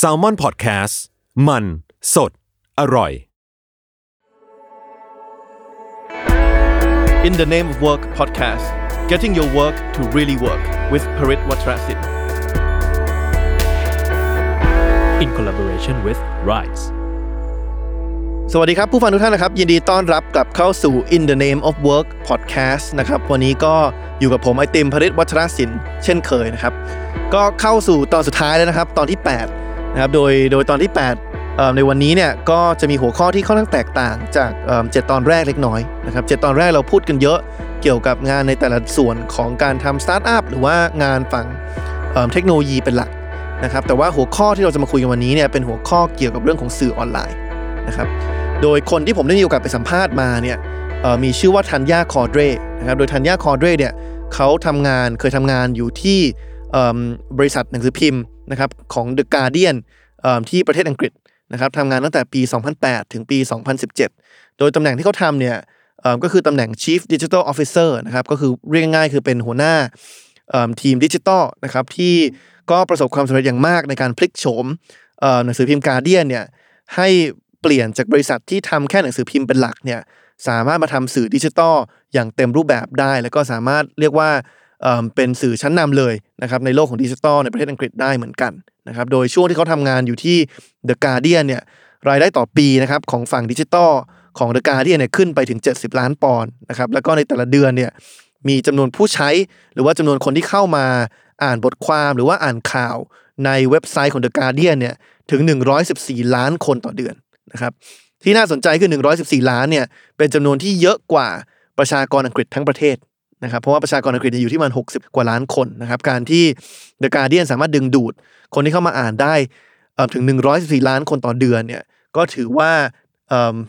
s a l ม o n PODCAST มันสดอร่อย In the Name of Work podcast, getting your work to really work with Parit Watrasin. in collaboration with Rise สวัสดีครับผู้ฟังทุกท่านนะครับ ยินดีต้อนรับกลับเข้าสู่ In the Name of Work podcast นะครับวันนี้ก็อยู่กับผมไอติมพริษฐ์ วัชรสินธุเช่นเคยนะครับ ก็เข้าสู่ตอนสุดท้ายแล้วนะครับ ตอนที่8นะครับโดยโดยตอนที่8ในวันนี้เนี่ยก็จะมีหัวข้อที่ค่อนข้างแตกต่างจากเจ็ดตอนแรกเล็กน้อยนะครับเจ็ดตอนแรกเราพูดกันเยอะเกี่ยวกับงานในแต่ละส่วนของการทำสตาร์ทอัพหรือว่างานฝั่งเทคโนโลยีเป็นหลักนะครับแต่ว่าหัวข้อที่เราจะมาคุยกันวันนี้เนี่ยเป็นหัวข้อเกี่ยวกับเรื่องของสื่อออนไลน์ นะครับ โดยคนที่ผมได้มีโอกาสไปสัมภาษณ์มาเนี่ยมีชื่อว่าธัญญาคอเดรนะครับโดยธัญญาคอเดรเนี่ยเขาทำงานเคยทำงานอยู่ที่บริษัทหนังสือพิมพ์นะครับของ The Guardian เอิ่มที่ประเทศอังกฤษนะครับทำงานตั้งแต่ปี 2008 ถึงปี 2017 โดยตำแหน่งที่เขาทำเนี่ยก็คือตำแหน่ง Chief Digital Officer นะครับก็คือเรียกง่ายๆคือเป็นหัวหน้าทีมดิจิทัลนะครับที่ก็ประสบความสำเร็จอย่างมากในการพลิกโฉมหนังสือพิมพ์ Guardian เนี่ยให้ ปลี่ยนจากบริษัทที่ทำแค่หนังสือพิมพ์เป็นหลักเนี่ยสามารถมาทำสื่อดิจิทัลอย่างเต็มรูปแบบได้ แล้วก็สามารถเรียกว่าเป็นสื่อชั้นนำเลยนะครับในโลกของดิจิทัลในประเทศอังกฤษได้เหมือนกันนะครับโดยช่วงที่เขาทำงานอยู่ที่ The Guardian เนี่ยรายได้ต่อปีนะครับของฝั่งดิจิทัลของ The Guardian เนี่ยขึ้นไปถึง 70 ล้านปอนด์นะครับแล้วก็ในแต่ละเดือนเนี่ยมีจำนวนผู้ใช้ หรือว่าจำนวนคนที่เข้ามาอ่านบทความหรือว่าอ่านข่าวในเว็บไซต์ของ The Guardian เนี่ยถึง 114 ล้านคนต่อเดือน นะครับที่น่าสนใจคือ 114 ล้านเนี่ยเป็นจำนวนที่เยอะกว่าประชากรอังกฤษทั้งประเทศนะครับเพราะว่าประชากรอังกฤษอยู่ที่มัน 60 กว่าล้านคนนะครับการที่ The Guardian สามารถดึงดูด คนที่เข้ามาอ่านได้เอ่อถึง 114 ล้านคนต่อเดือนเนี่ยก็ถือว่า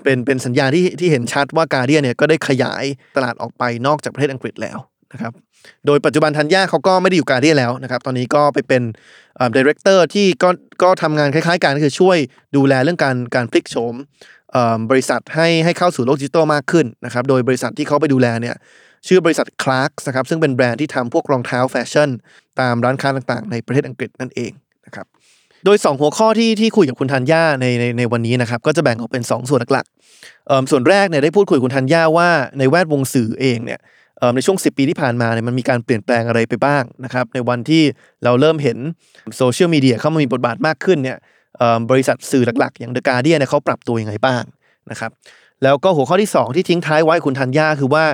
เป็นเป็นสัญญาณที่ที่เห็นชัดว่า Guardian เนี่ยก็ได้ขยายตลาดออกไปนอกจากประเทศอังกฤษแล้ว นะครับ โดยปัจจุบันทันย่าเขาก็ไม่ได้อยู่ Guardian แล้วนะครับ ตอนนี้ก็ไปเป็น director ที่ก็ก็ทำงานคล้ายๆกันก็คือช่วยดูแลเรื่องการการพลิกโฉมบริษัทให้ให้เข้าสู่โลกดิจิทัลมากขึ้นนะครับ โดยบริษัทที่เขาไปดูแลเนี่ยชื่อบริษัท Clarks นะครับซึ่งเป็นแบรนด์ที่ทำพวกรองเท้าแฟชั่น ตามร้านค้าต่างๆ ในประเทศอังกฤษนั่นเองนะครับโดย 2 หัวข้อที่ที่คุยกับคุณทันย่าในในในวันนี้นะครับก็จะแบ่งออกเป็น 2 ส่วนหลักๆส่วนแรกเนี่ยได้พูดคุยกับคุณธัญญาว่าในแวดวงสื่อเองเนี่ย ในช่วง 10 ปีที่ผ่านมาเนี่ยมันมีการเปลี่ยนแปลงอะไรไปบ้างนะครับในวันที่เราเริ่มเห็นโซเชียลมีเดียเข้ามามีบทบาทมากขึ้นเนี่ยบริษัทสื่อหลักๆ อย่าง The Guardian เนี่ยเขาปรับตัวยังไงบ้างนะครับแล้วก็หัวข้อที่ 2 ที่ทิ้งท้ายไว้คุณธัญญาคือว่า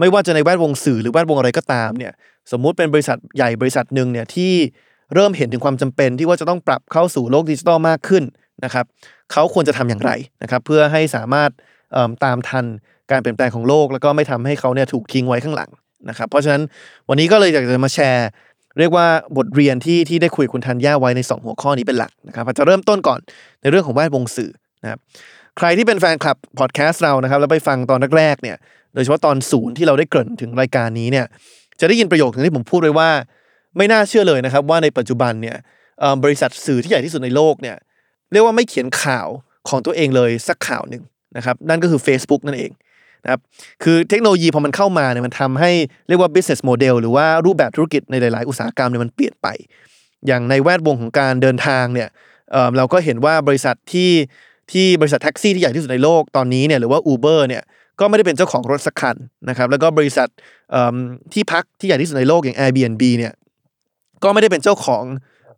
ไม่ว่าจะในแวดวงสื่อหรือแวดวงอะไรก็ตามเนี่ยสมมุติเป็นบริษัทใหญ่บริษัทหนึ่งเนี่ยที่เริ่มเห็นถึงความจำเป็นที่ว่าจะต้องปรับเข้าสู่โลกดิจิทัลมากขึ้นนะครับเขาควรจะทำอย่างไรนะครับเพื่อให้สามารถตามทัน การเปลี่ยนแปลงของโลก แล้วก็ไม่ทำให้เขาเนี่ยถูกทิ้งไว้ข้างหลังนะครับ เพราะฉะนั้นวันนี้ก็เลยอยากจะมาแชร์เรียกว่าบทเรียนที่ที่ได้คุยกับคุณธัญญาไว้ใน 2 หัวข้อนี้เป็นหลักนะครับอาจะเริ่มต้นก่อนในเรื่องของแวดวงสื่อนะครับใครที่เป็นแฟนคลับพอดแคสต์เรานะครับแล้วไปฟังตอนแรกๆเนี่ยโดยเฉพาะตอนศูนย์ที่เราได้เกริ่นถึงรายการนี้เนี่ยจะได้ยินประโยคนึงที่ผมพูดไว้ว่า ไม่น่าเชื่อเลยนะครับว่าในปัจจุบันเนี่ยบริษัทสื่อที่ใหญ่ที่สุดในโลกเนี่ยเรียกว่าไม่เขียนข่าวของตัวเองเลยสักข่าวหนึ่งนะครับนั่นก็คือ Facebook นั่นเอง นะครับคือเทคโนโลยีพอมันเข้ามาเนี่ยมันทำให้เรียกว่า business model หรือว่ารูปแบบธุรกิจในหลาย ๆ อุตสาหกรรมเนี่ยมันเปลี่ยนไป อย่างในแวดวงของการเดินทางเนี่ยเเราก็เห็นว่าบริษัทที่ที่บริษัทแท็กซี่ที่ใหญ่ที่สุดในโลกตอนนี้เนี่ยหรือว่า Uber เนี่ยก็ไม่ได้เป็นเจ้าของรถสักคันนะครับแล้วก็บริษัทที่พักที่ใหญ่ที่สุดในโลกอย่าง Airbnb เนี่ยก็ไม่ได้เป็นเจ้าของ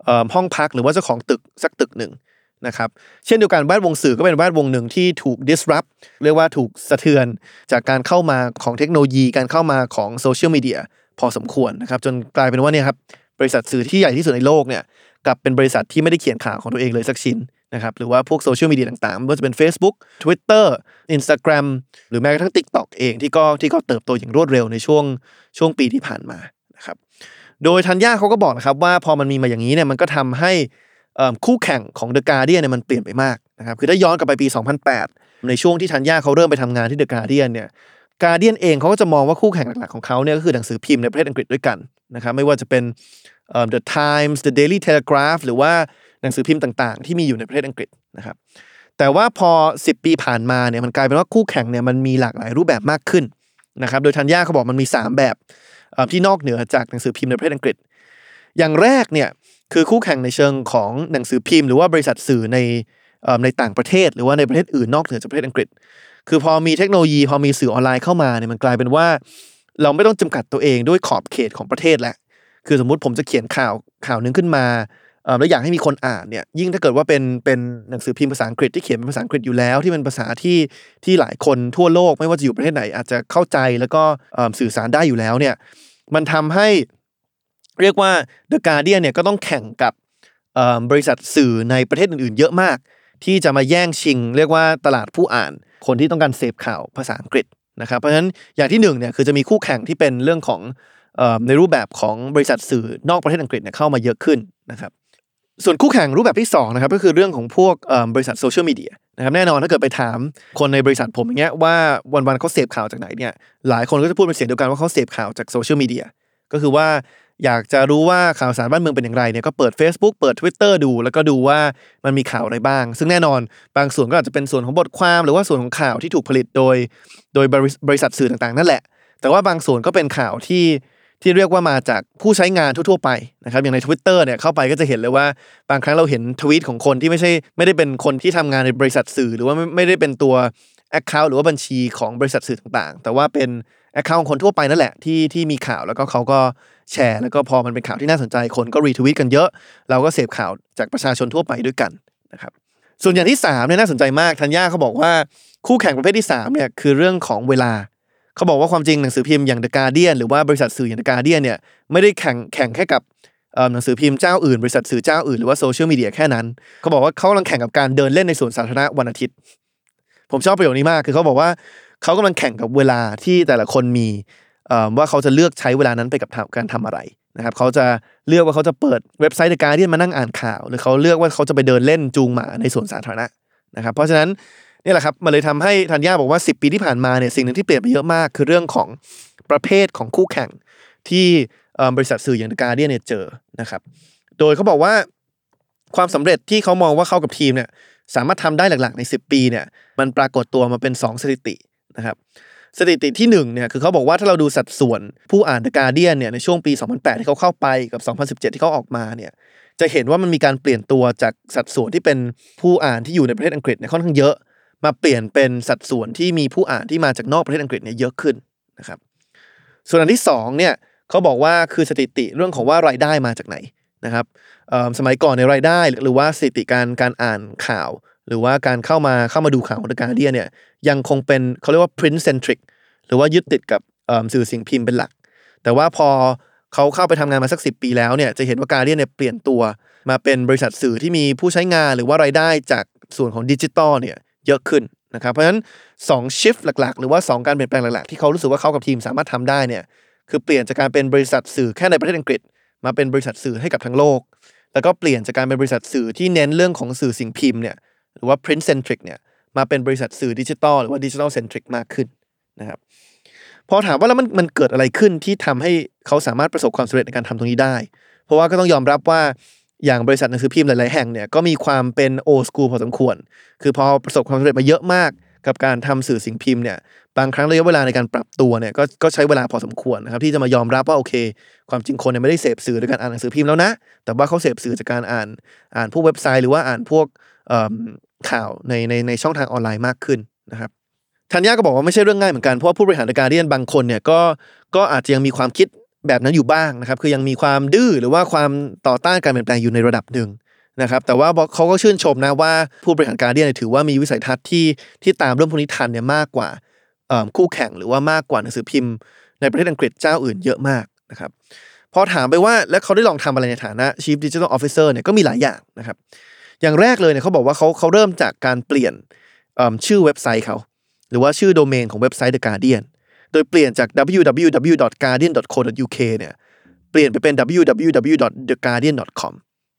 อห้องพักหรือว่าเจ้าของตึกสักตึกหนึ่ง นะครับเช่นเดียวกันแวดวงสื่อก็เป็นแวดวงหนึ่งที่ถูก disrupt เรียกว่าถูกสะเทือน จากการเข้ามาของเทคโนโลยีการเข้ามาของโซเชียลมีเดียพอสมควรนะครับจนกลายเป็นว่าเนี่ยครับบริษัทสื่อที่ใหญ่ที่สุดในโลกเนี่ยกลับเป็นบริษัทที่ไม่ได้เขียนข่าวของตัวเองเลยสักชิ้นนะครับหรือว่าพวกโซเชียลมีเดียต่างๆไม่ว่าจะเป็น Facebook Twitter Instagram หรือแม้กระทั่ง TikTok เองที่ก็ที่ก็เติบโตอย่างรวดเร็วในช่วงช่วงปีที่ผ่านมานะครับโดยทันย่าเขาก็บอกนะครับว่าพอมันมีมาอย่างนี้เนี่ยมันก็ทำให้ คู่แข่งของ The Guardian เนี่ยมันเปลี่ยนไปมากนะครับคือถ้าย้อนกลับไปปี 2008 ในช่วงที่ทันย่าเขาเริ่มไปทำงานที่ The Guardian เนี่ย Guardian เองเขาก็จะมองว่าคู่แข่งหลัก ๆ ของเขาเนี่ยก็คือหนังสือพิมพ์ในประเทศอังกฤษด้วยกันนะครับไม่ว่าจะเป็นเอิ่ม The Times The Daily Telegraph หรือว่าหนังสือพิมพ์ต่างๆ ที่มีอยู่ในประเทศอังกฤษนะครับแต่ว่าพอ 10 ปีผ่านมาเนี่ยมันกลายเป็นว่าคู่แข่งเนี่ยมันมีหลากหลายรูปแบบมากขึ้นนะครับโดยทันย่าเขาบอกมันมี 3 แบบที่นอกเหนือจากหนังสือพิมพ์ในประเทศอังกฤษ อย่างแรกเนี่ย คือคู่แข่งในเชิงของหนังสือพิมพ์ หรือว่าบริษัทสื่อในในต่างประเทศ หรือว่าในประเทศอื่นนอกเหนือจากประเทศอังกฤษ คือพอมีเทคโนโลยีพอมีสื่อออนไลน์เข้ามาเนี่ยมันกลายเป็นว่า เราไม่ต้องจำกัดตัวเองด้วยขอบเขตของประเทศแหล้วคือสมมุติผมจะเขียนข่าวข่าวหนึงขึ้นมาแล้วอยากให้มีคนอ่านเนี่ยยิ่งถ้าเกิดว่าเป็นเป็นหนังสือพิมพ์ภาษาอังกฤษที่เขียนเป็นภาษาอังกฤษอยู่แล้ว ที่เป็นภาษาที่ที่หลายคนทั่วโลกไม่ว่าจะอยู่ประเทศไหน อาจจะเข้าใจแล้วก็สื่อสารได้อยู่แล้วเนี่ยมันทำให้ เรียกว่า The Guardian เนี่ยก็ต้องแข่งกับบริษัทสื่อในประเทศอื่นๆ เยอะมาก ที่จะมาแย่งชิง เรียกว่าตลาดผู้อ่าน คนที่ต้องการเสพข่าวภาษาอังกฤษนะครับเพราะฉะนั้นอย่างที่หนึ่งเนี่ยคือจะมีคู่แข่งที่เป็นเรื่องของอในรูปแบบของบริษัทสื่อนอกประเทศอังกฤษเนี่ยเข้ามาเยอะขึ้นนะครับส่วนคู่แข่งรูปแบบที่2นะครับก็คือเรื่องของพวกบริษัทโซเชียลมีเดียนะครับแน่นอนถ้าเกิดไปถามคนในบริษัทผมอย่างเงี้ยว่าวันๆเขาเสพข่าวจากไหนเนี่ยหลายคนก็จะพูดเป็นเสียงเดียวกันว่าเขาเสพข่าวจากโซเชียลมีเดียก็คือว่า อยากจะรู้ว่าข่าวสารบ้านเมืองเป็นอย่างไรเนี่ยก็เปิด Facebook เปิด Twitter ดู แล้วก็ดูว่ามันมีข่าวอะไรบ้าง ซึ่งแน่นอนบางส่วนก็อาจจะเป็นส่วนของบทความ หรือว่าส่วนของข่าวที่ถูกผลิตโดย โดยบริษัทสื่อต่างๆ นั่นแหละ แต่ว่าบางส่วนก็เป็นข่าวที่ที่เรียกว่ามาจากผู้ใช้งานทั่วๆไปนะครับอย่างใน Twitter เนี่ยเข้าไปก็จะเห็นเลยว่าบางครั้งเราเห็นทวีตของคนที่ไม่ใช่ไม่ได้เป็นคนที่ทำงานในบริษัทสื่อ หรือว่าไม่ไม่ได้เป็นตัว Account หรือว่าบัญชีของบริษัทสื่อต่างๆ แต่ว่าเป็น Account ของคนทั่วไปนั่นแหละที่ที่มีข่าวแล้วก็เขาก็แชร์แล้วก็พอมันเป็นข่าวที่น่าสนใจคนก็รีทวีตกันเยอะ เราก็เสพข่าวจากประชาชนทั่วไปด้วยกันนะครับส่วนอย่างที่3เนี่ยน่าสนใจมากทันย่าเขาบอกว่าคู่แข่งประเภทที่3เนี่ยคือเรื่องของเวลา เขาบอกว่าความจริงหนังสือพิมพ์อย่าง The Guardian หรือว่าบริษัทสื่ออย่าง The Guardian เนี่ยไม่ได้แข่งแข่งแค่กับหนังสือพิมพ์เจ้าอื่นบริษัทสื่อเจ้าอื่นหรือว่าโซเชียลมีเดียแค่นั้น เขาบอกว่าเขากำลังแข่งกับการเดินเล่นในสวนสาธารณะวันอาทิตย์ ผมชอบประโยคนี้มากคือเขาบอกว่า เขากำลังแข่งกับเวลาที่แต่ละคนมีว่าเขาจะเลือกใช้เวลานั้นไปกับการทำอะไรนะครับเขาจะเลือกว่าเขาจะเปิดเว็บไซต์ The Guardian มานั่งอ่านข่าว หรือเขาเลือกว่าเขาจะไปเดินเล่นจูงหมาในสวนสาธารณะนะครับ เพราะฉะนั้นนี่แหละครับมันเลยทำให้ธัญญาบอกว่า 10 ปีที่ผ่านมาเนี่ยสิ่งหนึ่งที่เปลี่ยนไปเยอะมาก คือเรื่องของประเภทของคู่แข่งที่บริษัทสื่ออย่างการเดียเนี่ยเจอนะครับ โดยเขาบอกว่าความสำเร็จที่เขามองว่าเข้ากับทีมเนี่ยสามารถทำได้หลักๆใน 10 ปีเนี่ยมันปรากฏตัวมาเป็น 2 สถิติ นะครับสถิติที่1เนี่ยคือเขาบอกว่าถ้าเราดูสัดส่วนผู้อ่าน The Guardian เนี่ยในช่วงปี 2008 ที่เขาเข้าไปกับ 2017 ที่เขาออกมาเนี่ยจะเห็นว่ามันมีการเปลี่ยนตัวจากสัดส่วนที่เป็นผู้อ่านที่อยู่ในประเทศอังกฤษเนี่ยค่อนข้างเยอะ มาเปลี่ยนเป็นสัดส่วนที่มีผู้อ่านที่มาจากนอกประเทศอังกฤษเนี่ยเยอะขึ้นนะครับส่วนอันที่สองเนี่ยเขาบอกว่าคือสถิติเรื่องของว่ารายได้มาจากไหนนะครับสมัยก่อนในรายได้หรือว่าสถิติการการอ่านข่าว หรือว่าการเข้ามาเข้ามาดูข่าวของ The Guardian เนี่ยยังคงเป็นเขาเรียกว่า print centric หรือว่ายึดติดกับสื่อสิ่งพิมพ์เป็นหลัก แต่ว่าพอเขาเข้าไปทำงานมาสักสิปีแล้วเนี่ยจะเห็นว่าการเดียนเนี่ยเปลี่ยนตัวมาเป็นบริษัทสื่อที่มีผู้ใช้งานหรือว่ารายได้จากส่วนของดิจิตอลเนี่ยเยอะขึ้นนะครับเพราะฉะนั้น2 shift หลักๆ หรือว่า 2 การเปลี่ยนแปลงหลักๆ ที่เขารู้สึกว่าเขากับทีมสามารถทำได้เนี่ยคือเปลี่ยนจากการเป็นบริษัทสื่อแค่ในประเทศอังกฤษ มาเป็นบริษัทสื่อให้กับทั้งโลก แล้วก็เปลี่ยนจากการเป็นบริษัทสื่อที่เน้นเรื่องของสื่อสิ่งพิมพ์เนี่ย หรือว่า print centric เนี่ยมาเป็นบริษัทสื่อดิจิตอลหรือว่าดิจิ t a ล centric มากขึ้นนะครับพอถามว่าแล้วมันมันเกิดอะไรขึ้นที่ทำให้เขาสามารถประสบความสำเร็จในการทำตรงนี้ได้ เพราะว่าก็ต้องยอมรับว่าอย่างบริษัทหนังสือพิมพ์หลาย ๆ แห่งเนี่ยก็มีความเป็นโอ s ส o ู l พอสมควร คือพอประสบความสำเร็จมาเยอะมากกับการทำสื่อสิ่งพิมพ์เนี่ยบางครั้งระยะเวลาในการปรับตัวเนี่ยก็ก็ใช้เวลาพอสมควรนะครับที่จะมายอมรับว่าโอเค ความจริงคนเนี่ยไม่ได้เสพสื่อด้วยการอ่านหนังสือพิมพ์แล้วนะ แต่ว่าเขาเสพสื่อจากการอ่านอ่านพวกเว็บไซต์หรือว่าอ่านพวก ข่าวในในในช่องทางออนไลน์มากขึ้นนะครับธัญญาก็บอกว่าไม่ใช่เรื่องง่ายเหมือนกันเพราะว่าผู้บริหารการเดียนบางคนเนี่ยก็ก็อาจจะยังมีความคิดแบบนั้นอยู่บ้างนะครับ คือยังมีความดื้อหรือว่าความต่อต้านการเปลี่ยนแปลงอยู่ในระดับหนึ่งนะครับ แต่ว่าเขาก็ชื่นชมนะว่าผู้บริหารการเดียนถือว่ามีวิสัยทัศน์ที่ที่ตามเรื่องพวกนี้ทันเนี่ยมากกว่าคู่แข่งหรือว่ามากกว่าหนังสือพิมพ์ ในประเทศอังกฤษเจ้าอื่นเยอะมากนะครับพอถามไปว่าแล้วเขาได้ลองทำอะไรในฐานะ Chief Digital Officer เนี่ยก็มีหลายอย่างนะครับ อย่างแรกเลยเนี่ยเขาบอกว่าเขาเขาเริ่มจากการเปลี่ยนชื่อเว็บไซต์เขา หรือว่าชื่อโดเมนของเว็บไซต์ The Guardian โดยเปลี่ยนจาก www.guardian.co.uk เนี่ยเปลี่ยนไปเป็น www.theguardian.com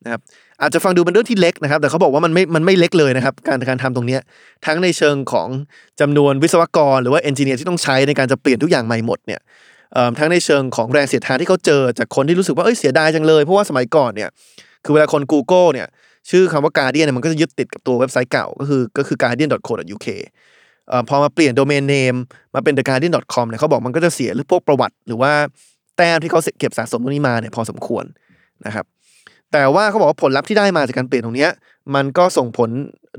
นะครับอาจจะฟังดูเป็นเรื่องที่เล็กนะครับ แต่เขาบอกว่ามันไม่มันไม่เล็กเลยนะครับ การการทำตรงนี้ทั้งในเชิงของจำนวนวิศวกร หรือว่าเอนจิเนียร์ที่ต้องใช้ในการจะเปลี่ยนทุกอย่างใหม่หมดเนี่ยทั้งในเชิงของแรงเสียดทานที่เขาเจอจากคนที่รู้สึกว่าเอ้ยเสียดายจังเลย เพราะว่าสมัยก่อนเนี่ยคือเวลาคน Google เนี่ย ชื่อคำว่า Guardian เนี่ยมันก็จะยึดติดกับตัวเว็บไซต์เก่า ก็คือก็คือ guardian.co.uk เอ่อพอมาเปลี่ยนโดเมนเนมมาเป็น theguardian.com เนี่ยเขาบอกมันก็จะเสียหรือพวกประวัติ หรือว่าแต้มที่เขาเก็บสะสมตรงนี้มาเนี่ยพอสมควรนะครับ แต่ว่าเขาบอกว่าผลลัพธ์ที่ได้มาจากการเปลี่ยนตรงนี้มันก็ส่งผล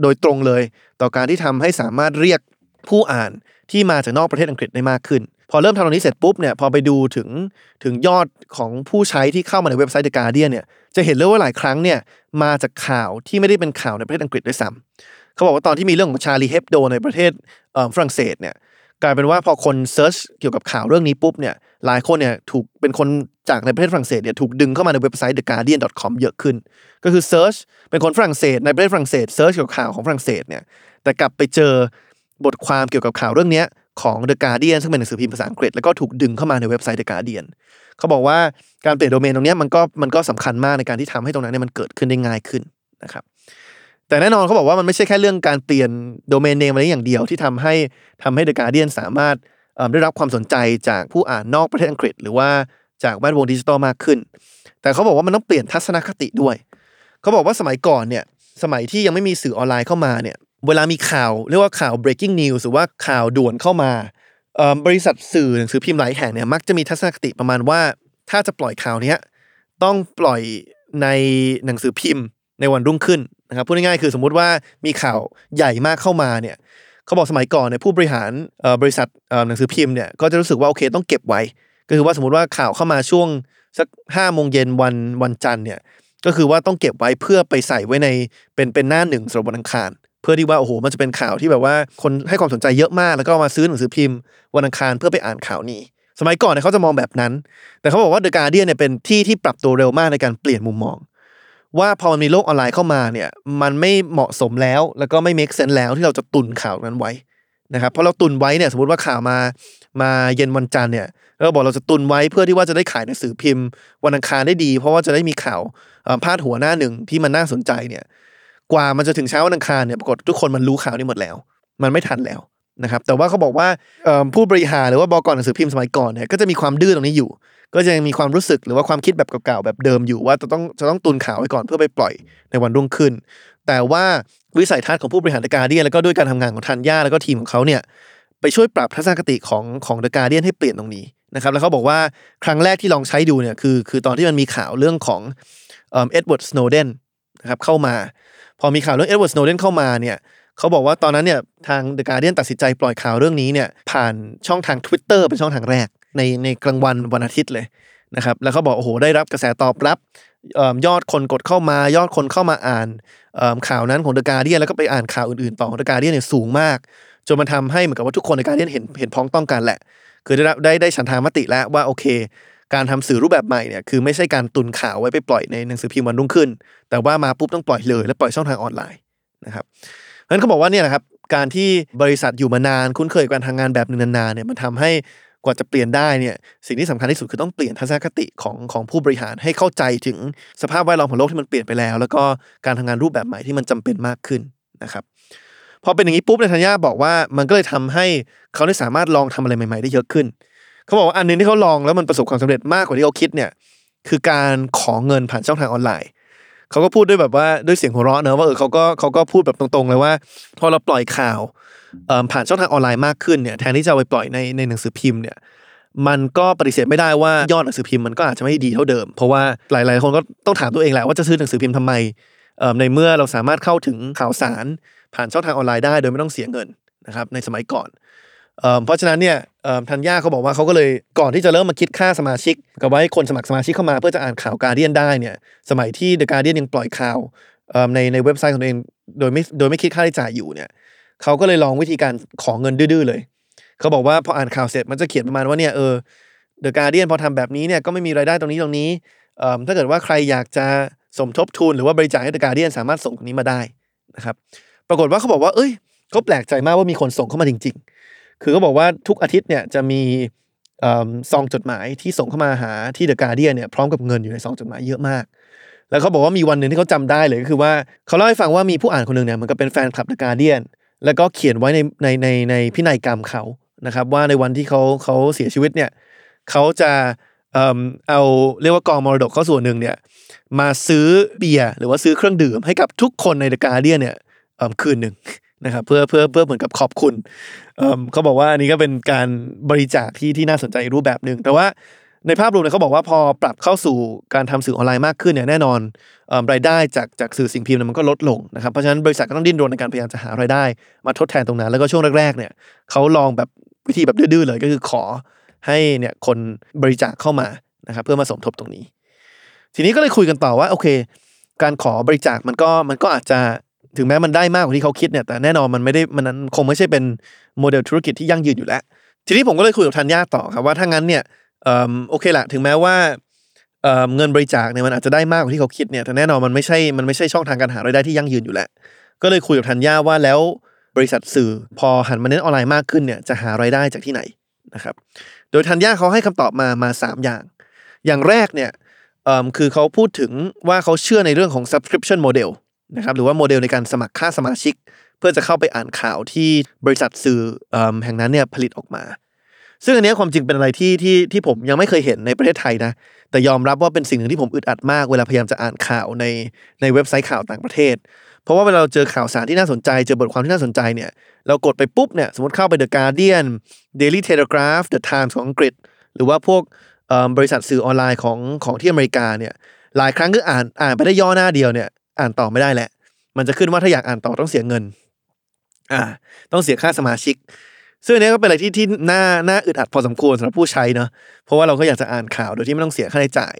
โดยตรงเลย ต่อการที่ทำให้สามารถเรียกผู้อ่านที่มาจากนอกประเทศอังกฤษได้มากขึ้น พอเริ่มทำตรงนี้เสร็จปุ๊บเนี่ยพอไปดูถึงถึงยอดของผู้ใช้ที่เข้ามาในเว็บไซต์ The Guardian เนี่ย จะเห็นเลยว่าหลายครั้งเนี่ยมาจากข่าวที่ไม่ได้เป็นข่าวในประเทศอังกฤษด้วยซ้ำเขาบอกว่าตอนที่มีเรื่องของ Charlie Hebdo ในประเทศฝรั่งเศสเนี่ยกลายเป็นว่าพอคน search เกี่ยวกับข่าวเรื่องนี้ปุ๊บเนี่ยหลายคนเนี่ยถูกเป็นคนจากในประเทศฝรั่งเศสเนี่ยถูกดึงเข้ามาในเว็บไซต์ theguardian.com เยอะขึ้น ก็คือ search เป็นคนฝรั่งเศสในประเทศฝรั่งเศส search เกี่ยวกับข่าวของฝรั่งเศสเนี่ยแต่กลับไปเจอบทความเกี่ยวกับข่าวเรื่องนี้ ของ The Guardian ซึ่งเป็นหนังสือพิมพ์ภาษาอังกฤษแล้วก็ถูกดึงเข้ามาในเว็บไซต์ The Guardian เขาบอกว่าการเปลี่ยนโดเมนตรงนี้มันก็มันก็สำคัญมากในการที่ทำให้ตรงนั้นเนี่ยมันเกิดขึ้นได้ง่ายขึ้นนะครับแต่แน่นอนเขาบอกว่ามันไม่ใช่แค่เรื่องการเปลี่ยน domain name อะไรอย่างเดียวที่ทำให้ทำให้ The Guardian สามารถได้รับความสนใจจากผู้อ่านนอกประเทศอังกฤษ หรือว่าจากแวดวงดิจิทัลมากขึ้น แต่เขาบอกว่ามันต้องเปลี่ยนทัศนคติด้วย เขาบอกว่าสมัยก่อนเนี่ยสมัยที่ยังไม่มีสื่อออนไลน์เข้ามาเนี่ย เวลามีข่าวเรียกว่าข่าว breaking news หรือว่าข่าวด่วนเข้ามาบริษัทสื่อหนังสือพิมพ์หลายแห่งเนี่ยมักจะมีทัศนคติประมาณว่า ถ้าจะปล่อยข่าวเนี้ยต้องปล่อยในหนังสือพิมพ์ในวันรุ่งขึ้นนะครับพูดง่ายๆคือสมมุติว่ามีข่าวใหญ่มากเข้ามาเนี่ยเขาบอกสมัยก่อนเนี่ยผู้บริหารบริษัทหนังสือพิมพ์เนี่ยก็จะรู้สึกว่าโอเคต้องเก็บไว้ ก็คือว่าสมมติว่าข่าวเข้ามาช่วงสักห้าโมงเย็นวันวันจันทร์เนี่ยก็คือว่าต้องเก็บไว้เพื่อไปใส่ไว้ในเป็นเป็นหน้าหนึ่งสำหรับวันอังคาร พื่อที่ว่าโอ้โหมันจะเป็นข่าวที่แบบว่าคนให้ความสนใจเยอะมากแล้วก็มาซื้อหนังสือพิมพ์วันอังคารเพื่อไปอ่านข่าวนี้ สมัยก่อนเนี่ยเขาจะมองแบบนั้น แต่เขาบอกว่า The Guardian เนี่ยเป็นที่ที่ปรับตัวเร็วมากในการเปลี่ยนมุมมอง ว่าพอมันมีโลกออนไลน์เข้ามาเนี่ยมันไม่เหมาะสมแล้วแล้วก็ไม่ make sense แล้วที่เราจะตุนข่าวนั้นไว้นะครับเพราะเราตุนไว้เนี่ยสมมติว่าข่าวมามาเย็นวันจันทร์เนี่ยเราบอกเราจะตุนไว้เพื่อที่ว่าจะได้ขายหนังสือพิมพ์ วันอังคารได้ดี เพราะว่าจะได้มีข่าวเอ่อพาดหัวหน้าหนึ่งที่มันน่าสนใจเนี่ย กว่ามันจะถึงเช้าวันอังคารเนี่ยปรากฏทุกคนมันรู้ข่าวนี้หมดแล้ว มันไม่ทันแล้วนะครับแต่ว่าเขาบอกว่าผู้บริหารหรือว่าบกหนังสือพิมพ์สมัยก่อนเนี่ยก็จะมีความดื้อตรงนี้อยู่ ก็จะยังมีความรู้สึกหรือว่าความคิดแบบเก่าๆแบบเดิมอยู่ว่าจะต้องจะต้องตุนข่าวไว้ก่อนเพื่อไปปล่อยในวันรุ่งขึ้น แต่ว่าวิสัยทัศน์ของผู้บริหาร The Guardian แล้วก็ด้วยการทำงานของทันย่าแล้วก็ทีมของเขาเนี่ยไปช่วยปรับทัศนคติของของ The Guardian ให้เปลี่ยนตรงนี้นะครับแล้วเขาบอกว่าครั้งแรกที่ลองใช้ดูเนี่ยคือคือตอนที่มันมีข่าวเรื่องของเอ็ดเวิร์ดสโนว์เดนนะครับเข้ามา พอมีข่าวเรื่องเอ็ดเวิร์ดสโนว์เดนเข้ามาเนี่ยเขาบอกว่าตอนนั้นเนี่ยทาง The Guardian ตัดสินใจปล่อยข่าวเรื่องนี้เนี่ยผ่านช่องทาง Twitter เป็นช่องทางแรกในในกลางวันวันอาทิตย์เลยนะครับแล้วเขาบอกโอ้โหได้รับกระแสตอบรับเอิ่มยอดคนกดเข้ามายอดคนเข้ามาอ่านข่าวนั้นของ The Guardian แล้วก็ไปอ่านข่าวอื่นๆต่อของ The Guardian เนี่ยสูงมากจนมันทำให้เหมือนกับว่าทุกคนใน Guardian เห็นเห็นพ้องต้องกันแหละ คือได้ได้ได้ฉันทามติแล้วว่าโอเค การทำสื่อรูปแบบใหม่เนี่ยคือไม่ใช่การตุนข่าวไว้ไปปล่อยในหนังสือพิมพ์วันรุ่งขึ้น แต่ว่ามาปุ๊บต้องปล่อยเลย และปล่อยช่องทางออนไลน์นะครับเพราะนั้นเขาบอกว่าเนี่ยนะครับการที่บริษัทอยู่มานานคุ้นเคยกับการทำงานแบบหนึงนานๆเนี่ยมันทำให้กว่าจะเปลี่ยนได้เนี่ยสิ่งที่สำคัญที่สุดคือต้องเปลี่ยนทัศนคติของของผู้บริหารให้เข้าใจถึงสภาพแวดล้อมของโลกที่มันเปลี่ยนไปแล้ว แล้วก็การทำงานรูปแบบใหม่ที่มันจำเป็นมากขึ้นนะครับพอเป็นอย่างนี้ปุ๊บเนี่ยธัญญาบอกว่ามันก็เลยทำให้เขาได้สามารถลองทำอะไรใหม่ ๆ ได้เยอะขึ้น เขาบอกว่าอันนึงที่เขาลองแล้วมันประสบความสำเร็จมากกว่าที่เขาคิดเนี่ย คือการขอเงินผ่านช่องทางออนไลน์เขาก็พูดด้วยแบบว่าด้วยเสียงหัวเราะเนอะว่าเออเขาก็เขาก็พูดแบบตรงๆเลยว่า พอเราปล่อยข่าวผ่านช่องทางออนไลน์มากขึ้นเนี่ยแทนที่จะไปปล่อยในในหนังสือพิมพ์เนี่ยมันก็ปฏิเสธไม่ได้ว่ายอดหนังสือพิมพ์มันก็อาจจะไม่ดีเท่าเดิม เพราะว่าหลาย ๆ คนก็ต้องถามตัวเองแหละว่าจะซื้อหนังสือพิมพ์ทำไมในเมื่อเราสามารถเข้าถึงข่าวสารผ่านช่องทางออนไลน์ได้ โดยไม่ต้องเสียเงินนะครับในสมัยก่อน เพราะฉะนั้นเนี่ยทันย่าเขาบอกว่าเขาก็เลยก่อนที่จะเริ่มมาคิดค่าสมาชิกกับว่าให้คนสมัครสมาชิกเข้ามาเพื่อจะอ่านข่าวการเดียนได้เนี่ยสมัยที่ The Guardian ยังปล่อยข่าวในในเว็บไซต์ของตัวเองโดยไม่โดยไม่คิดค่าใช้จ่ายอยู่เนี่ยเขาก็เลยลองวิธีการขอเงินดื้อเลย เขาบอกว่าพออ่านข่าวเสร็จมันจะเขียนประมาณว่าเนี่ยเออ The Guardian พอทำแบบนี้เนี่ยก็ไม่มีรายได้ตรงนี้ตรงนี้ถ้าเกิดว่าใครอยากจะสมทบทุนหรือว่าบริจาคให้ The Guardian สามารถส่งตรงนี้มาได้นะครับ ปรากฏว่าเขาบอกว่า เอ้ยเขาแปลกใจมากว่ามีคนส่งเข้ามาจริง ๆ คือเขาบอกว่าทุกอาทิตย์เนี่ยจะมีซองจดหมายที่ส่งเข้ามาหาที่เดอะการเดียเนี่ยพร้อมกับเงินอยู่ในซองจดหมายเยอะมาก แล้วเขาบอกว่ามีวันหนึ่งที่เขาจำได้เลยก็คือว่าเขาเล่าให้ฟังว่ามีผู้อ่านคนหนึ่งเนี่ยเหมันก็เป็นแฟนคลับเดอะการเดียนแล้วก็เขียนไว้ในในในในพินัยกรรมเขานะครับว่าในวันที่เขาเขาเสียชีวิตเนี่ยเขาจะเอ่มเอาเรียกว่ากองมรดกเขาส่วนหนึ่งเนี่ยมาซื้อเบียร์หรือว่าซื้อเครื่องดื่มให้กับทุกคนในเดอะการเดียนเนี่ยคืนหนึ่ง นะครับเพื่อเพื่อเพื่อเหมือนกับขอบคุณเขาบอกว่าอันนี้ก็เป็นการบริจาคที่ที่น่าสนใจรูปแบบหนึ่งแต่ว่าในภาพรวมเนี่ยเขาบอกว่าพอปรับเข้าสู่การทำสื่อออนไลน์มากขึ้นเนี่ยแน่นอนรายได้จากจากสื่อสิ่งพิมพ์เนี่ยมันก็ลดลงนะครับเพราะฉะนั้นบริษัทก็ต้องดิ้นรนในการพยายามจะหารายได้ มาทดแทนตรงนั้น แล้วก็ช่วงแรกๆเนี่ยเขาลองแบบวิธีแบบดื้อๆเลยก็คือขอให้เนี่ยคนบริจาคเข้ามานะครับเพื่อมาสมทบตรงนี้ ทีนี้ก็เลยคุยกันต่อว่าโอเค การขอบริจาคมันก็มันก็อาจจะ ถึงแม้มันได้มากกว่าที่เขาคิดเนี่ยแต่แน่นอนมันไม่ได้มันนั้นคงไม่ใช่เป็นโมเดลธุรกิจที่ยั่งยืนอยู่แล้ว ทีนี้ผมก็เลยคุยกับธัญญาต่อครับว่าถ้างั้นเนี่ยเอิ่มโอเคละถึงแม้ว่าเอิ่มเงินบริจาคเนี่ยมันอาจจะได้มากกว่าที่เขาคิดเนี่ยแต่แน่นอนมันไม่ใช่มันไม่ใช่ช่องทางการหารายได้ที่ยั่งยืนอยู่แล้วก็เลยคุยกับธัญญาว่าแล้วบริษัทสื่อพอหันมาเน้นออนไลน์มากขึ้นเนี่ยจะหารายได้จากที่ไหนนะครับ โดยธัญญาเขาให้คำตอบมามาสามอย่าง อย่างแรกเนี่ยเอิ่มคือเขาพูดถึงว่าเขาเชื่อในเรื่องของ subscription model นะครับหรือว่าโมเดลในการสมัครค่าสมาชิก เพื่อจะเข้าไปอ่านข่าวที่บริษัทสื่ออแห่งนั้นเนี่ยผลิตออกมา ซึ่งอันนี้ความจริงเป็นอะไรที่ที่ที่ผมยังไม่เคยเห็นในประเทศไทยนะแต่ยอมรับว่าเป็นสิ่งหนึ่งที่ผมอึดอัดมากเวลาพยายามจะอ่านข่าวในในเว็บไซต์ข่าวต่างประเทศ เพราะว่าเวลาเราเจอข่าวสารที่น่าสนใจ เจอบทความที่น่าสนใจเนี่ยเรากดไปปุ๊บเนี่ยสมมติเข้าไป The Guardian Daily Telegraph The Times ของอังกฤษ หรือว่าพวกบริษัทสื่อออนไลน์ของของที่อเมริกาเนี่ยหลายครั้งก็อ่านอ่านไปได้ย่อหน้าเดียวเนี่ย อ่านต่อไม่ได้แหละ มันจะขึ้นว่าถ้าอยากอ่านต่อต้องเสียเงิน อ่า ต้องเสียค่าสมาชิก ซึ่งนเนี้ยก็เป็นอะไรที่ที่น่าน่าอึดอัดพอสมควรสำหรับผู้ใช้เนาะเพราะว่าเราก็อยากจะอ่านข่าวโดยที่ไม่ต้องเสียค่าใช้จ่าย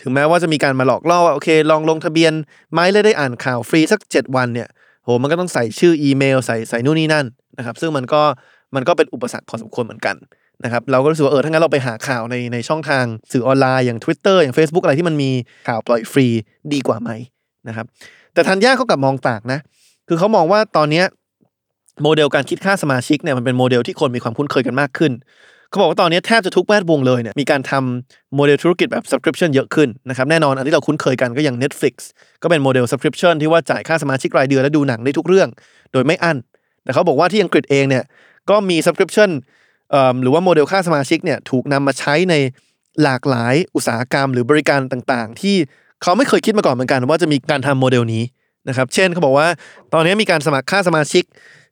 ถึงแม้ว่าจะมีการมาหลอกล่อว่าโอเค ลองลงทะเบียนไหม้เลยได้อ่านข่าวฟรีสัก 7 วันเนี่ยโหมันก็ต้องใส่ชื่ออีเมล ใส่ใส่นู่นนี่นั่นนะครับ ซึ่งมันก็มันก็เป็นอุปสรรคพอสมควรเหมือนกันนะครับเราก็รู้สึกว่าเออถ้างั้นเราไปหาข่าวในในช่องทางสื่อออนไลน์อย่าง Twitter อย่าง Facebook อะไรที่มันมีข่าวปล่อยฟรีดีกว่าไหม นะครับ แต่ทันย่าเขากลับมองต่างนะ คือเขามองว่าตอนเนี้ยโมเดลการคิดค่าสมาชิกเนี่ยมันเป็นโมเดลที่คนมีความคุ้นเคยกันมากขึ้นเขาบอกว่าตอนนี้แทบจะทุกแวดวงเลยเนี่ยมีการทำโมเดลธุรกิจแบบ subscription เยอะขึ้นนะครับแน่นอนอันที่เราคุ้นเคยกันก็อย่าง Netflix ก็เป็นโมเดล subscription ที่ว่าจ่ายค่าสมาชิกรายเดือนและดูหนังได้ทุกเรื่อง โดยไม่อั้นแต่เขาบอกว่าที่อังกฤษเองเนี่ยก็มี subscription หรือว่าโมเดลค่าสมาชิกเนี่ยถูกนำมาใช้ในหลากหลายอุตสาหกรรม หรือบริการต่างๆ ที่ เขาไม่เคยคิดมาก่อนเหมือนกันว่าจะมีการทำโมเดลนี้นะครับ เช่นเขาบอกว่าตอนนี้มีการสมัครค่าสมาชิก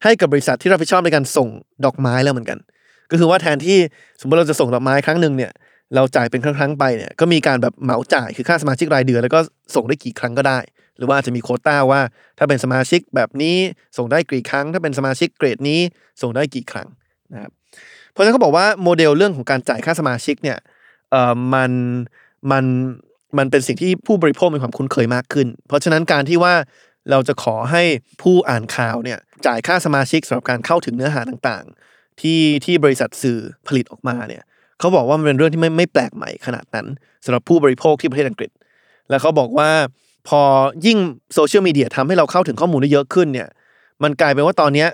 ให้กับบริษัทที่รับผิดชอบในการส่งดอกไม้แล้วเหมือนกัน ก็คือว่าแทนที่สมมติเราจะส่งดอกไม้ครั้งหนึ่งเนี่ยเราจ่ายเป็นครั้งๆไปเนี่ยก็มีการแบบเหมาจ่ายคือค่าสมาชิกรายเดือนแล้วก็ส่งได้กี่ครั้งก็ได้ หรือว่าจะมีโคต้าว่าถ้าเป็นสมาชิกแบบนี้ส่งได้กี่ครั้ง ถ้าเป็นสมาชิกเกรดนี้ส่งได้กี่ครั้งนะครับเพราะฉะนั้นเขาบอกว่าโมเดลเรื่องของการจ่ายค่าสมาชิกเนี่ยเอ่อมันมัน มันเป็นสิ่งที่ผู้บริโภคมีความคุ้นเคยมากขึ้น เพราะฉะนั้นการที่ว่าเราจะขอให้ผู้อ่านข่าวเนี่ยจ่ายค่าสมาชิกสำหรับการเข้าถึงเนื้อหาต่างๆ ที่ที่บริษัทสื่อผลิตออกมาเนี่ยเขาบอกว่ามันเป็นเรื่องที่ไม่ไม่แปลกใหม่ขนาดนั้นสำหรับผู้บริโภคที่ประเทศอังกฤษ แล้วเขาบอกว่าพอยิ่งโซเชียลมีเดียทำให้เราเข้าถึงข้อมูลได้เยอะขึ้นเนี่ยมันกลายเป็นว่าตอนเนี้ย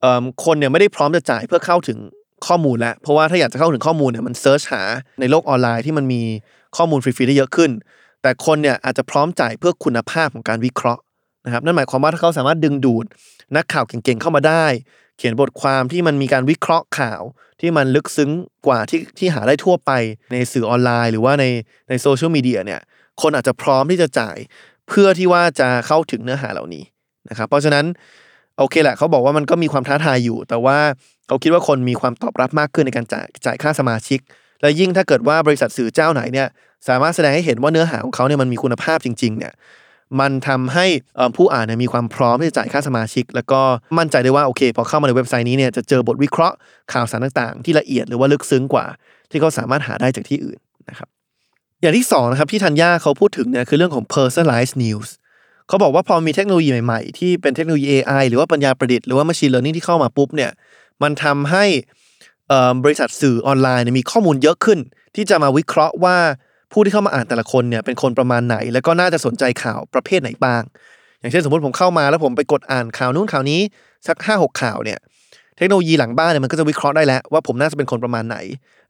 เอิ่มคนเนี่ยไม่ได้พร้อมจะจ่ายเพื่อเข้าถึงข้อมูลแล้วเพราะว่าถ้าอยากจะเข้าถึงข้อมูลเนี่ยมัน search หาในโลกออนไลน์ที่มันมี ข้อมูลฟรีๆได้เยอะขึ้น แต่คนเนี่ยอาจจะพร้อมจ่ายเพื่อคุณภาพของการวิเคราะห์นะครับนั่นหมายความว่าถ้าเขาสามารถดึงดูด นักข่าวเก่งๆเข้ามาได้ เขียนบทความที่มันมีการวิเคราะห์ข่าว ที่มันลึกซึ้งกว่าที่ที่หาได้ทั่วไปในสื่อออนไลน์ หรือว่าในในโซเชียลมีเดียเนี่ยคนอาจจะพร้อมที่จะจ่ายเพื่อที่ว่าจะเข้าถึงเนื้อหาเหล่านี้นะครับเพราะฉะนั้นโอเคแหละเขาบอกว่ามันก็มีความท้าทายอยู่ แต่ว่าเขาคิดว่าคนมีความตอบรับมากขึ้นในการจ่ายจ่ายค่าสมาชิก และยิ่งถ้าเกิดว่าบริษัทสื่อเจ้าไหนเนี่ยสามารถแสดงให้เห็นว่าเนื้อหาของเขาเนี่ยมันมีคุณภาพจริง ๆ เนี่ยมันทำให้ผู้อ่านเนี่ยมีความพร้อมที่จะจ่ายค่าสมาชิก แล้วก็มั่นใจได้ว่าโอเค พอเข้ามาในเว็บไซต์นี้เนี่ยจะเจอบทวิเคราะห์ข่าวสารต่างๆ ที่ละเอียดหรือว่าลึกซึ้งกว่า ที่เขาสามารถหาได้จากที่อื่นนะครับอย่างที่สองนะครับที่ธัญญาเขาพูดถึงเนี่ยคือเรื่องของ personalized news เขาบอกว่าพอมีเทคโนโลยีใหม่ๆ ที่เป็นเทคโนโลยี AI หรือว่าปัญญาประดิษฐ์หรือว่า machine learning ที่เข้ามาปุ๊บเนี่ยมันทำให้ บริษัทสื่อออนไลน์มีข้อมูลเยอะขึ้น ที่จะมาวิเคราะห์ว่าผู้ที่เข้ามาอ่านแต่ละคนเนี่ยเป็นคนประมาณไหน แล้วก็น่าจะสนใจข่าวประเภทไหนบ้าง อย่างเช่นสมมติผมเข้ามาแล้วผมไปกดอ่านข่าวนู้นข่าวนี้สักห้าหกข่าวเนี่ยเทคโนโลยีหลังบ้านเนี่ยมันก็จะวิเคราะห์ได้แล้วว่าผมน่าจะเป็นคนประมาณไหน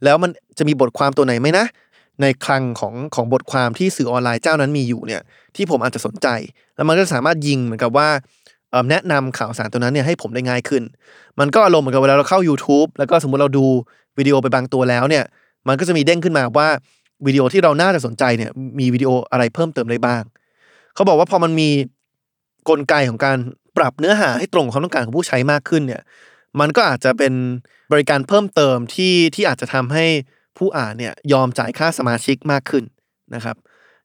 แล้วมันจะมีบทความตัวไหนไหมนะ ในคลังของของบทความที่สื่อออนไลน์เจ้านั้นมีอยู่เนี่ยที่ผมอาจจะสนใจ แล้วมันก็สามารถยิงเหมือนกับว่า แนะนำข่าวสารตัวนั้นเนี่ยให้ผมได้ง่ายขึ้น มันก็อารมณ์เหมือนกับเวลาเราเข้า YouTube แล้วก็สมมุติเราดูวิดีโอไปบางตัวแล้วเนี่ย มันก็จะมีเด้งขึ้นมาว่าวิดีโอที่เราน่าจะสนใจเนี่ยมีวิดีโออะไรเพิ่มเติมได้บ้าง เขาบอกว่าพอมันมีกลไกของการปรับเนื้อหาให้ตรงความต้องการของผู้ใช้มากขึ้นเนี่ย มันก็อาจจะเป็นบริการเพิ่มเติมที่ที่อาจจะทำให้ผู้อ่านเนี่ยยอมจ่ายค่าสมาชิกมากขึ้นนะครับ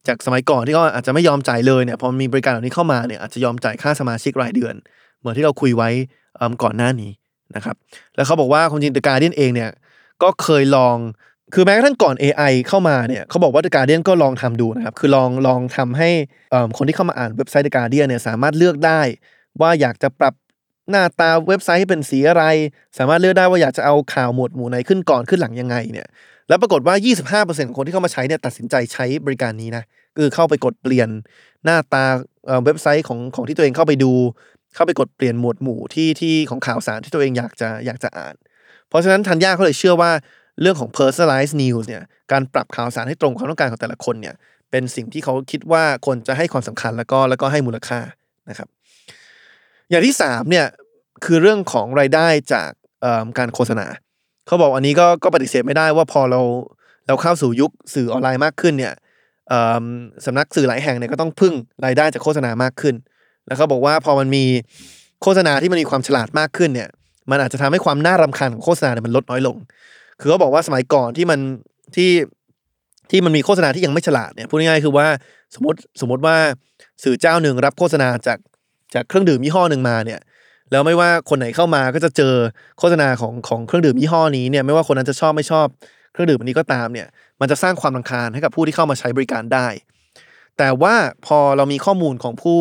จากสมัยก่อนที่เขาอาจจะไม่ยอมจ่ายเลยเนี่ยพอมีบริการเหล่านี้เข้ามาเนี่ยอาจจะยอมจ่ายค่าสมาชิกรายเดือน เหมือนที่เราคุยไว้ก่อนหน้านี้นะครับแล้วเขาบอกว่าคนจริง The Guardian เองเนี่ยก็เคยลองคือแม้กระทั่งก่อน AI เข้ามาเนี่ยเขาบอกว่า The Guardian ก็ลองทำดูนะครับคือลองลองทำให้คนที่เข้ามาอ่านเว็บไซต์ The Guardian เนี่ยสามารถเลือกได้ ว่าอยากจะปรับหน้าตาเว็บไซต์ให้เป็นสีอะไร สามารถเลือกได้ว่าอยากจะเอาข่าวหมวดหมู่ไหนขึ้นก่อนขึ้นหลังยังไงเนี่ย แล้วปรากฏว่า 25%ของคนที่เข้ามาใช้เนี่ยตัดสินใจใช้บริการนี้นะคือเข้าไปกดเปลี่ยนหน้าตาเว็บไซต์ของของที่ตัวเองเข้าไปดู เข้าไปกดเปลี่ยนหมวดหมู่ที่ที่ของข่าวสารที่ตัวเองอยากจะอยากจะอ่าน เพราะฉะนั้นทันย่าเขาเลยเชื่อว่าเรื่องของ personalized news เนี่ยการปรับข่าวสารให้ตรงความต้องการของแต่ละคนเนี่ยเป็นสิ่งที่เขาคิดว่าคนจะให้ความสำคัญแล้วก็แล้วก็ให้มูลค่านะครับ อย่างที่สามเนี่ยคือเรื่องของรายได้จากการโฆษณา เขาบอกอันนี้ก็ก็ปฏิเสธไม่ได้ว่าพอเราเราเข้าสู่ยุคสื่อออนไลน์มากขึ้นเนี่ยสำนักสื่อหลายแห่งเนี่ยก็ต้องพึ่งรายได้จากโฆษณามากขึ้น แล้วเขาบอกว่าพอมันมีโฆษณาที่มันมีความฉลาดมากขึ้นเนี่ย มันอาจจะทำให้ความน่ารำคาญของโฆษณาเนี่ยมันลดน้อยลง คือเขาบอกว่าสมัยก่อนที่มันที่ที่มันมีโฆษณาที่ยังไม่ฉลาดเนี่ยพูดง่ายๆคือว่าสมมติสมมติว่าสื่อเจ้าหนึ่งรับโฆษณาจากจากเครื่องดื่มยี่ห้อหนึ่งมาเนี่ย แล้วไม่ว่าคนไหนเข้ามาก็จะเจอโฆษณาของของเครื่องดื่มยี่ห้อนี้เนี่ยไม่ว่าคนนั้นจะชอบไม่ชอบเครื่องดื่มอันนี้ก็ตามเนี่ยมันจะสร้างความรำคาญให้กับผู้ที่เข้ามาใช้บริการได้ แต่ว่าพอเรามีข้อมูลของผู้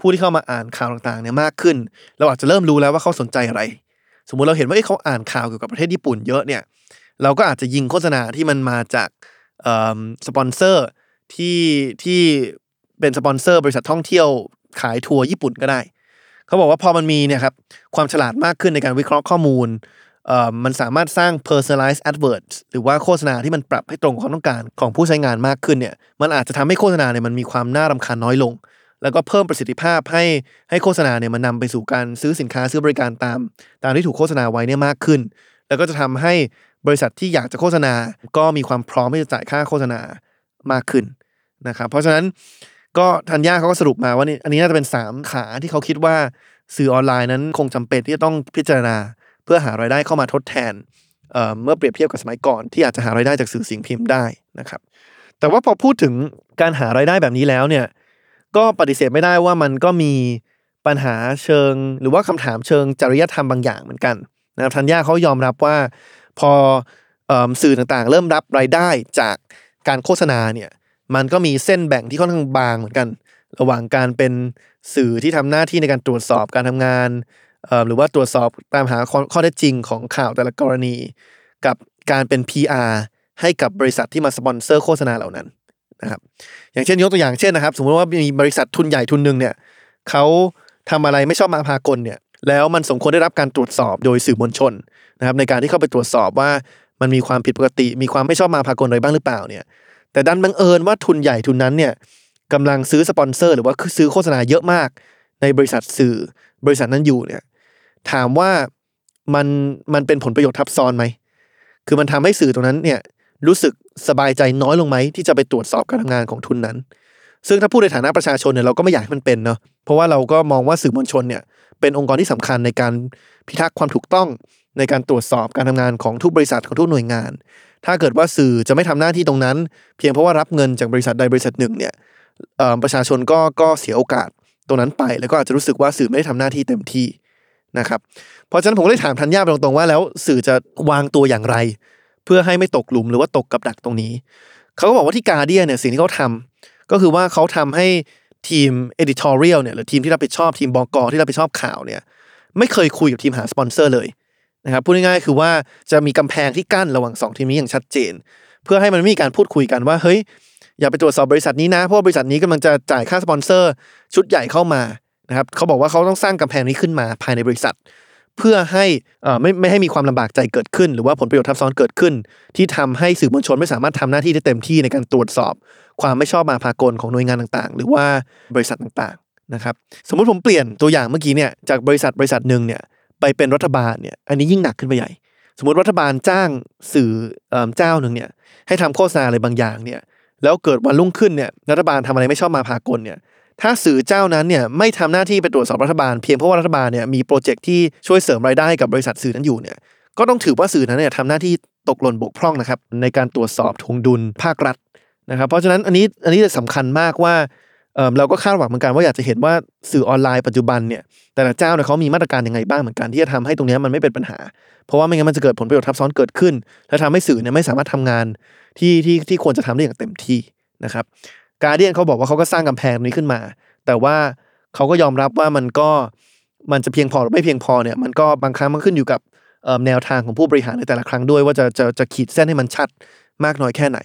ผู้ที่เข้ามาอ่านข่าวต่างๆเนี่ยมากขึ้น เราอาจจะเริ่มรู้แล้วว่าเขาสนใจอะไร สมมุติเราเห็นว่าเอ้เขาอ่านข่าวเกี่ยวกับประเทศญี่ปุ่นเยอะเนี่ยเราก็อาจจะยิงโฆษณาที่มันมาจากเออสปอนเซอร์ที่ที่เป็นสปอนเซอร์บริษัทท่องเที่ยวขายทัวร์ญี่ปุ่นก็ได้ เขาบอกว่าพอมันมีเนี่ยครับความฉลาดมากขึ้นในการวิเคราะห์ข้อมูลมันสามารถสร้าง personalized adverts หรือว่าโฆษณาที่มันปรับให้ตรงความต้องการของผู้ใช้งานมากขึ้นเนี่ยมันอาจจะทำให้โฆษณาเนี่ยมันมีความน่ารำคาญน้อยลง แล้วก็เพิ่มประสิทธิภาพให้ให้โฆษณาเนี่ยมันนำไปสู่การซื้อสินค้าซื้อบริการตาม ตามที่ถูกโฆษณาไว้เนี่ยมากขึ้น แล้วก็จะทำให้บริษัทที่อยากจะโฆษณา ก็มีความพร้อมที่จะจ่ายค่าโฆษณามากขึ้นนะครับเพราะฉะนั้น ก็ธัญญาเขาก็สรุปมาว่านี่อันนี้น่าจะเป็น 3 ขาที่เขาคิดว่าสื่อออนไลน์นั้นคงจำเป็นที่จะต้องพิจารณา เพื่อหารายได้เข้ามาทดแทนเเมื่อเปรียบเทียบกับสมัยก่อน ที่อาจจะหารายได้จากสื่อสิ่งพิมพ์ได้นะครับ แต่ว่าพอพูดถึงการหารายได้แบบนี้แล้วเนี่ยก็ปฏิเสธไม่ได้ว่ามันก็มีปัญหาเชิง หรือว่าคำถามเชิงจริยธรรมบางอย่างเหมือนกันนะครับทันย่าเขายอมรับว่าพออสื่อต่างๆ เริ่มรับรายได้จากการโฆษณาเนี่ย มันก็มีเส้นแบ่งที่ค่อนข้างบางเหมือนกัน ระหว่างการเป็นสื่อที่ทำหน้าที่ในการตรวจสอบการทำงานหรือว่าตรวจสอบตามหาข้อเท็จจริงของข่าวแต่ละกรณี กับการเป็น PR ให้กับบริษัทที่มาสปอนเซอร์โฆษณาเหล่านั้นนะครับอย่างเช่นยกตัวอย่างเช่นนะครับ สมมติว่ามีบริษัททุนใหญ่ทุนหนึ่งเนี่ยเขาทำอะไรไม่ชอบมาพากลเนี่ยแล้วมันสมควรได้รับการตรวจสอบโดยสื่อมวลชนนะครับในการที่เข้าไปตรวจสอบว่ามันมีความผิดปกติ มีความไม่ชอบมาพากลอะไรบ้างหรือเปล่าเนี่ย แต่ดันบังเอิญว่าทุนใหญ่ทุนนั้นเนี่ยกำลังซื้อสปอนเซอร์ หรือว่าซื้อโฆษณาเยอะมาก ในบริษัทสื่อบริษัทนั้นอยู่เนี่ย ถามว่ามันมันเป็นผลประโยชน์ทับซ้อนไหมคือมันทำให้สื่อตรงนั้นเนี่ยรู้สึกสบายใจน้อยลงไหมที่จะไปตรวจสอบการทำงานของทุนนั้น ซึ่งถ้าพูดในฐานะประชาชนเนี่ยเราก็ไม่อยากให้มันเป็นเนาะเพราะว่าเราก็มองว่าสื่อมวลชนเนี่ยเป็นองค์กรที่สำคัญในการพิทักษ์ความถูกต้อง ในการตรวจสอบการทำงานของทุกบริษัทของทุกหน่วยงาน ถ้าเกิดว่าสื่อจะไม่ทำหน้าที่ตรงนั้น เพียงเพราะว่ารับเงินจากบริษัทใดบริษัทหนึ่งเนี่ยประชาชนก็ก็เสียโอกาสตรงนั้นไป แล้วก็อาจจะรู้สึกว่าสื่อไม่ได้ทำหน้าที่เต็มที่นะครับเพราะฉะนั้นผมก็เลยถามธัญญาไปตรงๆว่าแล้วสื่อจะวางตัวอย่างไร เพื่อให้ไม่ตกหลุมหรือว่าตกกับดักตรงนี้เขาก็บอกว่าที่กาเดียเนี่ยสิ่งที่เขาทก็คือว่าเขาทำให้ทีม editorial เนี่ยหรือทีมที่รับผิดชอบทีมบกที่รับผิดชอบข่าวเนี่ยไม่เคยคุยกับทีมหาสปอนเซอร์เลย นะครับพูดง่ายๆคือว่าจะมีกำแพงที่กั้นระหว่างสองทีมนี้อย่างชัดเจน เพื่อให้มันมีการพูดคุยกันว่าเฮ้ยอย่าไปตรวจสอบบริษัทนี้นะเพราะว่าบริษัทนี้กำลังจะจ่ายค่าสปอนเซอร์ชุดใหญ่เข้ามานะครับเขาบอกว่าเขาต้องสร้างกำแพงนี้ขึ้นมาภายในบริษัท เพื่อให้อ่อไม่ไม่ให้มีความลำบากใจเกิดขึ้น หรือว่าผลประโยชน์ทับซ้อนเกิดขึ้น ที่ทำให้สื่อมวลชนไม่สามารถทำหน้าที่ได้เต็มที่ในการตรวจสอบ ความไม่ชอบมาพากลของหน่วยงานต่างๆ หรือว่าบริษัทต่างๆนะครับสมมุติผมเปลี่ยนตัวอย่างเมื่อกี้เนี่ยจากบริษัทบริษัทหนึ่งเนี่ย ไปเป็นรัฐบาลเนี่ยอันนี้ยิ่งหนักขึ้นไปใหญ่ สมมติรัฐบาลจ้างสื่อเอเจ้าหนึ่งเนี่ยให้ทำโฆษณาอะไรบางอย่างเนี่ยแล้วเกิดวันรุ่งขึ้นเนี่ยรัฐบาลทำอะไรไม่ชอบมาพากลเนี่ยถ้าสื่อเจ้านั้นเนี่ยไม่ทำหน้าที่ไปตรวจสอบรัฐบาลเพียงเพราะว่ารัฐบาลเนี่ยมีโปรเจกต์ที่ช่วยเสริมรายได้กับบริษัทสื่อนั้นอยู่เนี่ยก็ต้องถือว่าสื่อนั้นเนี่ยทำหน้าที่ตกหล่นบกพร่องนะครับในการตรวจสอบทวงดุลภาครัฐนะครับเพราะฉะนั้นอันนี้อันนี้สำคัญมากว่า เราก็คาดหวังเหมือนกันว่าอยากจะเห็นว่าสื่อออนไลน์ปัจจุบันเนี่ยแต่ละเจ้าเนี่ยเขามีมาตรการยังไงบ้างเหมือนกันที่จะทำให้ตรงนี้มันไม่เป็นปัญหา เพราะว่าไม่งั้นมันจะเกิดผลประโยชน์ทับซ้อนเกิดขึ้น และทำให้สื่อเนี่ยไม่สามารถทำงานที่ที่ที่ควรจะทำได้อย่างเต็มที่นะครับการเดียนเขาบอกว่าเขาก็สร้างกำแพงนี้ขึ้นมา แต่ว่าเขาก็ยอมรับว่ามันก็มันจะเพียงพอหรือไม่เพียงพอเนี่ยมันก็บางครั้งมันขึ้นอยู่กับแนวทางของผู้บริหารในแต่ละครั้งด้วยว่าจะจะจะขีดเส้นให้มันชัดมากน้อยแค่ไหน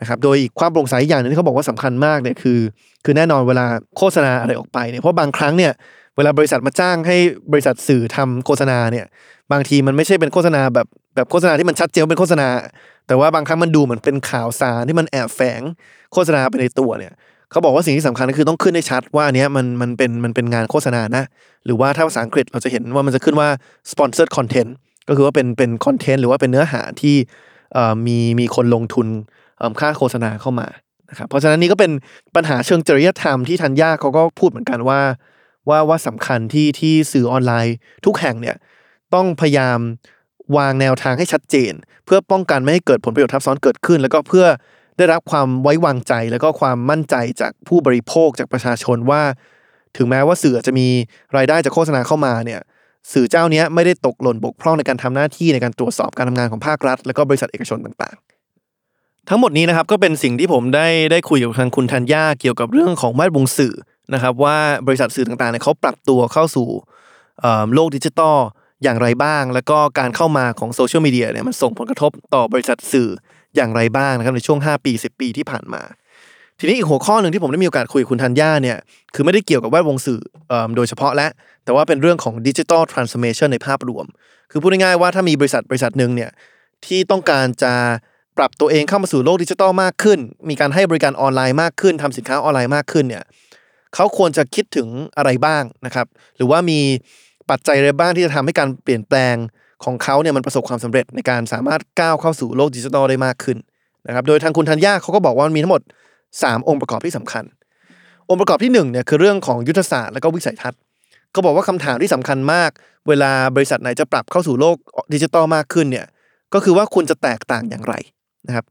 นะครับโดยอีกความโปร่งใสอย่างหนึงที่เขาบอกว่าสำคัญมากเนี่ยคือ คือแน่นอนเวลาโฆษณาอะไรออกไปเนี่ยเพราะบางครั้งเนี่ยเวลาบริษัทมาจ้างให้บริษัทสื่อทำโฆษณาเนี่ย บางทีมันไม่ใช่เป็นโฆษณาแบบแบบโฆษณาที่มันชัดเจนเป็นโฆษณา แต่ว่าบางครั้งมันดูเหมือนเป็นข่าวสารที่มันแอบแฝงโฆษณาไปในตัวเนี่ยเขาบอกว่าสิ่งที่สำคัญก็คือต้องขึ้นให้ชัดว่าอันเนี้ยมันมันเป็นมันเป็นงานโฆษณานะ หรือว่าถ้าภาษาอังกฤษเราจะเห็นว่ามันจะขึ้นว่า sponsored content ก็คือว่าเป็นเป็นคอนเทนต์หรือว่าเป็นเนื้อหาที่มีมีคนลงทุน ค่าโฆษณาเข้ามานะครับเพราะฉะนั้นนี่ก็เป็นปัญหาเชิงจริยธรรมที่ทันยาเขาก็พูดเหมือนกันว่า ว่าว่าสำคัญที่ที่สื่อออนไลน์ ทุกแห่งเนี่ยต้องพยายามวางแนวทางให้ชัดเจน เพื่อป้องกันไม่ให้เกิดผลประโยชน์ทับซ้อนเกิดขึ้น แล้วก็เพื่อได้รับความไว้วางใจแล้วก็ความมั่นใจจากผู้บริโภคจากประชาชนว่า ถึงแม้ว่าสื่อจะมีรายได้จากโฆษณาเข้ามาเนี่ยสื่อเจ้านี้ไม่ได้ตกหล่นบกพร่องในการทำหน้าที่ในการตรวจสอบการทำงานของภาครัฐ แล้วก็บริษัทเอกชนต่างๆ ทั้งหมดนี้นะครับก็เป็นสิ่งที่ผมได้ได้คุยกับทางคุณธัญญาเกี่ยวกับเรื่องของแวดวงสื่อนะครับ ว่าบริษัทสื่อต่างๆเนี่ยเขาปรับตัวเข้าสู่โลกดิจิตอลอย่างไรบ้าง แล้วก็การเข้ามาของโซเชียลมีเดียเนี่ยมันส่งผลกระทบต่อบริษัทสื่ออย่างไรบ้างนะครับในช่วง 5 ปี 10 ปีที่ผ่านมา ทีนี้อีกหัวข้อหนึ่งที่ผมได้มีโอกาสคุยกับคุณธัญญาเนี่ยคือไม่ได้เกี่ยวกับแวดวงสื่ออโดยเฉพาะและแต่ว่าเป็นเรื่องของดิจิ t a ลทรานส์ o r m a t i o n ในภาพรวม คือพูดง่ายๆว่าถ้ามีบริษัทบริษัทหนึ่งเนี่ยที่ต้องการจะ ปรับตัวเองเข้ามาสู่โลกดิจิ t a ลมากขึ้น มีการให้บริการออนไลน์มากขึ้นทำสินค้าออนไลน์มากขึ้นเนี่ยเขาควรจะคิดถึงอะไรบ้างนะครับ หรือว่ามีปัจจัยอะไรบ้างที่จะทำให้การเปลี่ยนแปลงของเขาเนี่ยมันประสบความสำเร็จในการสามารถก้าวเข้าสู่โลกดิจิทัลได้มากขึ้นนะครับ โดยทางคุณธัญญาเขาก็บอกว่ามันมีทั้งหมด 3 องค์ประกอบที่สำคัญ องค์ประกอบที่1เนี่ยคือเรื่องของยุทธศาสตร์และก็วิสัยทัศน์เขาบอกว่าคำถามที่สำคัญมาก เวลาบริษัทไหนจะปรับเข้าสู่โลกดิจิทัลมากขึ้นเนี่ยก็คือว่าคุณจะแตกต่างอย่างไร นะครับ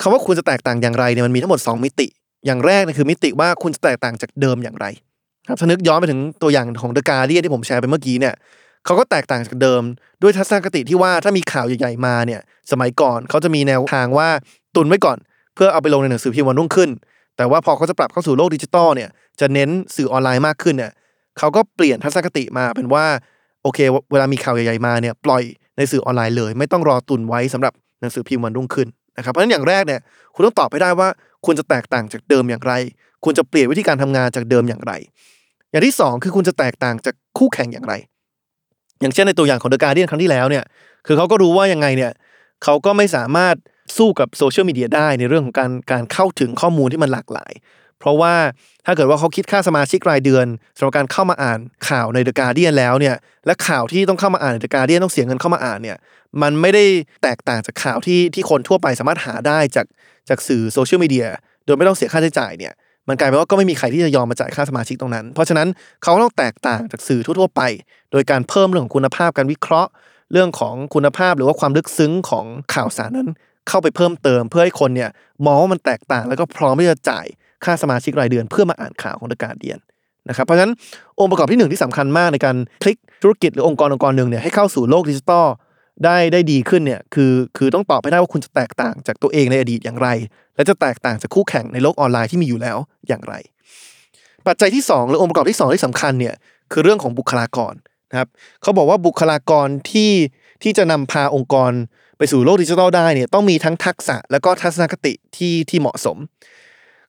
คำว่าคุณจะแตกต่างอย่างไรเนี่ยมันมีทั้งหมด 2 มิติ อย่างแรกเนี่ยคือมิติว่าคุณจะแตกต่างจากเดิมอย่างไรครับถ้านึกย้อนไปถึงตัวอย่างของ The Guardian ที่ผมแชร์ไปเมื่อกี้เนี่ยเขาก็แตกต่างจากเดิม ด้วยทัศนคติที่ว่าถ้ามีข่าวใหญ่ๆมาเนี่ย สมัยก่อนเขาจะมีแนวทางว่าตุนไว้ก่อน เพื่อเอาไปลงในหนังสือพิมพ์วันรุ่งขึ้น แต่ว่าพอเขาจะปรับเข้าสู่โลกดิจิตอลเนี่ยจะเน้นสื่อออนไลน์มากขึ้นเนี่ยเขาก็เปลี่ยนทัศนคติมาเป็นว่าโอเค เวลามีข่าวใหญ่ๆมาเนี่ยปล่อยในสื่อออนไลน์เลย ไม่ต้องรอตุนไว้สำหรับ หนังสือพิมพ์วันรุ่งขึ้นนะครับเพราะฉะนั้นอย่างแรกเนี่ยคุณต้องตอบให้ได้ว่า คุณจะแตกต่างจากเดิมอย่างไร คุณจะเปลี่ยนวิธีการทำงานจากเดิมอย่างไร อย่างที่สองคือคุณจะแตกต่างจากคู่แข่งอย่างไร อย่างเช่นในตัวอย่างของเดอะการ์เดียนครั้งที่แล้วเนี่ยคือเขาก็รู้ว่ายังไงเนี่ยเขาก็ไม่สามารถสู้กับโซเชียลมีเดียได้ในเรื่องของการการเข้าถึงข้อมูลที่มันหลากหลาย เพราะว่าถ้าเกิดว่าเขาคิดค่าสมาชิกรายเดือนสำหรับการเข้ามาอ่านข่าวในเดอะการเดียนแล้วเนี่ยและข่าวที่ต้องเข้ามาอ่านในเดอะการเดียนต้องเสียเงินเข้ามาอ่านเนี่ยมันไม่ได้แตกต่างจากข่าวที่ที่คนทั่วไปสามารถหาได้จากจากสื่อโซเชียลมีเดียโดยไม่ต้องเสียค่าใช้จ่ายเนี่ยมันกลายเป็นว่าก็ไม่มีใครที่จะยอมมาจ่ายค่าสมาชิกตรงนั้น เพราะฉะนั้นเขาต้องแตกต่างจากสื่อทั่วๆไป โดยการเพิ่มเรื่องของคุณภาพการวิเคราะห์ เรื่องของคุณภาพหรือว่าความลึกซึ้งของข่าวสารนั้น เข้าไปเพิ่มเติมเพื่อให้คนเนี่ยมองว่ามันแตกต่างแล้วก็พร้อมที่จะจ่าย ค่าสมาชิกรายเดือนเพื่อมาอ่านข่าวของ The Guardian นะครับเพราะฉะนั้นองค์ประกอบที่หนึ่งที่สำคัญมากในการพลิกธุรกิจหรือองค์กรองค์กรหนึ่งเนี่ยให้เข้าสู่โลกดิจิตอลได้ได้ดีขึ้นเนี่ยคือคือต้องตอบให้ได้ว่าคุณจะแตกต่างจากตัวเองในอดีตอย่างไร และจะแตกต่างจากคู่แข่งในโลกออนไลน์ที่มีอยู่แล้วอย่างไร ปัจจัยที่ 2 หรือองค์ประกอบที่ 2 ที่สำคัญเนี่ยคือเรื่องของบุคลากรนะครับเขาบอกว่าบุคลากรที่ที่จะนำพาองค์กรไปสู่โลกดิจิทัลได้เนี่ยต้องมีทั้งทักษะและก็ทัศนคติที่ที่เหมาะสม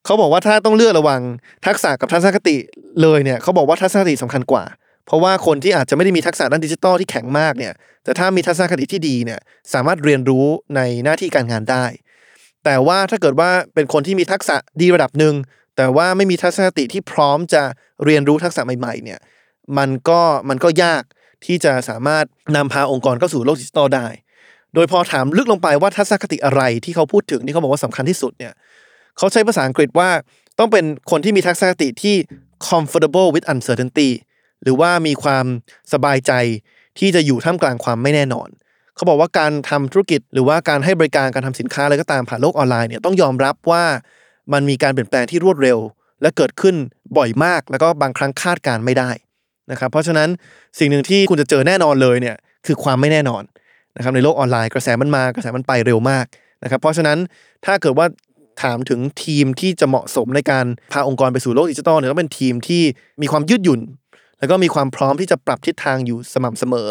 เขาบอกว่าถ้าต้องเลือกระว่างทักษะกับทัศนคติเลยเนี่ยเขาบอกว่าทัศนคติสำคัญกว่า เพราะว่าคนที่อาจจะไม่ได้มีทักษะด้านดิจิทัลที่แข็งมากเนี่ยแต่ถ้ามีทัศนคติที่ดีเนี่ยสามารถเรียนรู้ในหน้าที่การงานได้ แต่ว่าถ้าเกิดว่าเป็นคนที่มีทักษะดีระดับหนึ่งแต่ว่าไม่มีทัศนคติที่พร้อมจะเรียนรู้ทักษะใหม่ๆเนี่ยมันก็มันก็ยากที่จะสามารถนำพาองค์กรเข้าสู่โลกดิจิทัลได้ โดยพอถามลึกลงไปว่าทัศนคติอะไรที่เขาพูดถึงที่เขาบอกว่าสำคัญที่สุดเนี่ย เขาใช้ภาษาอังกฤษว่าต้องเป็นคนที่มีทัศนคติที่ comfortable with uncertainty หรือว่ามีความสบายใจที่จะอยู่ท่ามกลางความไม่แน่นอน เขาบอกว่าการทำธุรกิจ หรือว่าการให้บริการการทำสินค้าอะไรก็ตามผ่านโลกออนไลน์เนี่ยต้องยอมรับว่ามันมีการเปลี่ยนแปลงที่รวดเร็ว และเกิดขึ้นบ่อยมาก แล้วก็บางครั้งคาดการไม่ได้นะครับ เพราะฉะนั้นสิ่งหนึ่งที่คุณจะเจอแน่นอนเลยเนี่ยคือความไม่แน่นอนนะครับในโลกออนไลน์กระแสมันมากระแสมันไปเร็วมากนะครับ เพราะฉะนั้นถ้าเกิดว่า ถามถึงทีมที่จะเหมาะสมในการพาองค์กรไปสู่โลกดิจิทัลเนี่ยต้องเป็นทีมที่มีความยืดหยุ่น แล้วก็มีความพร้อมที่จะปรับทิศทางอยู่สม่ำเสมอ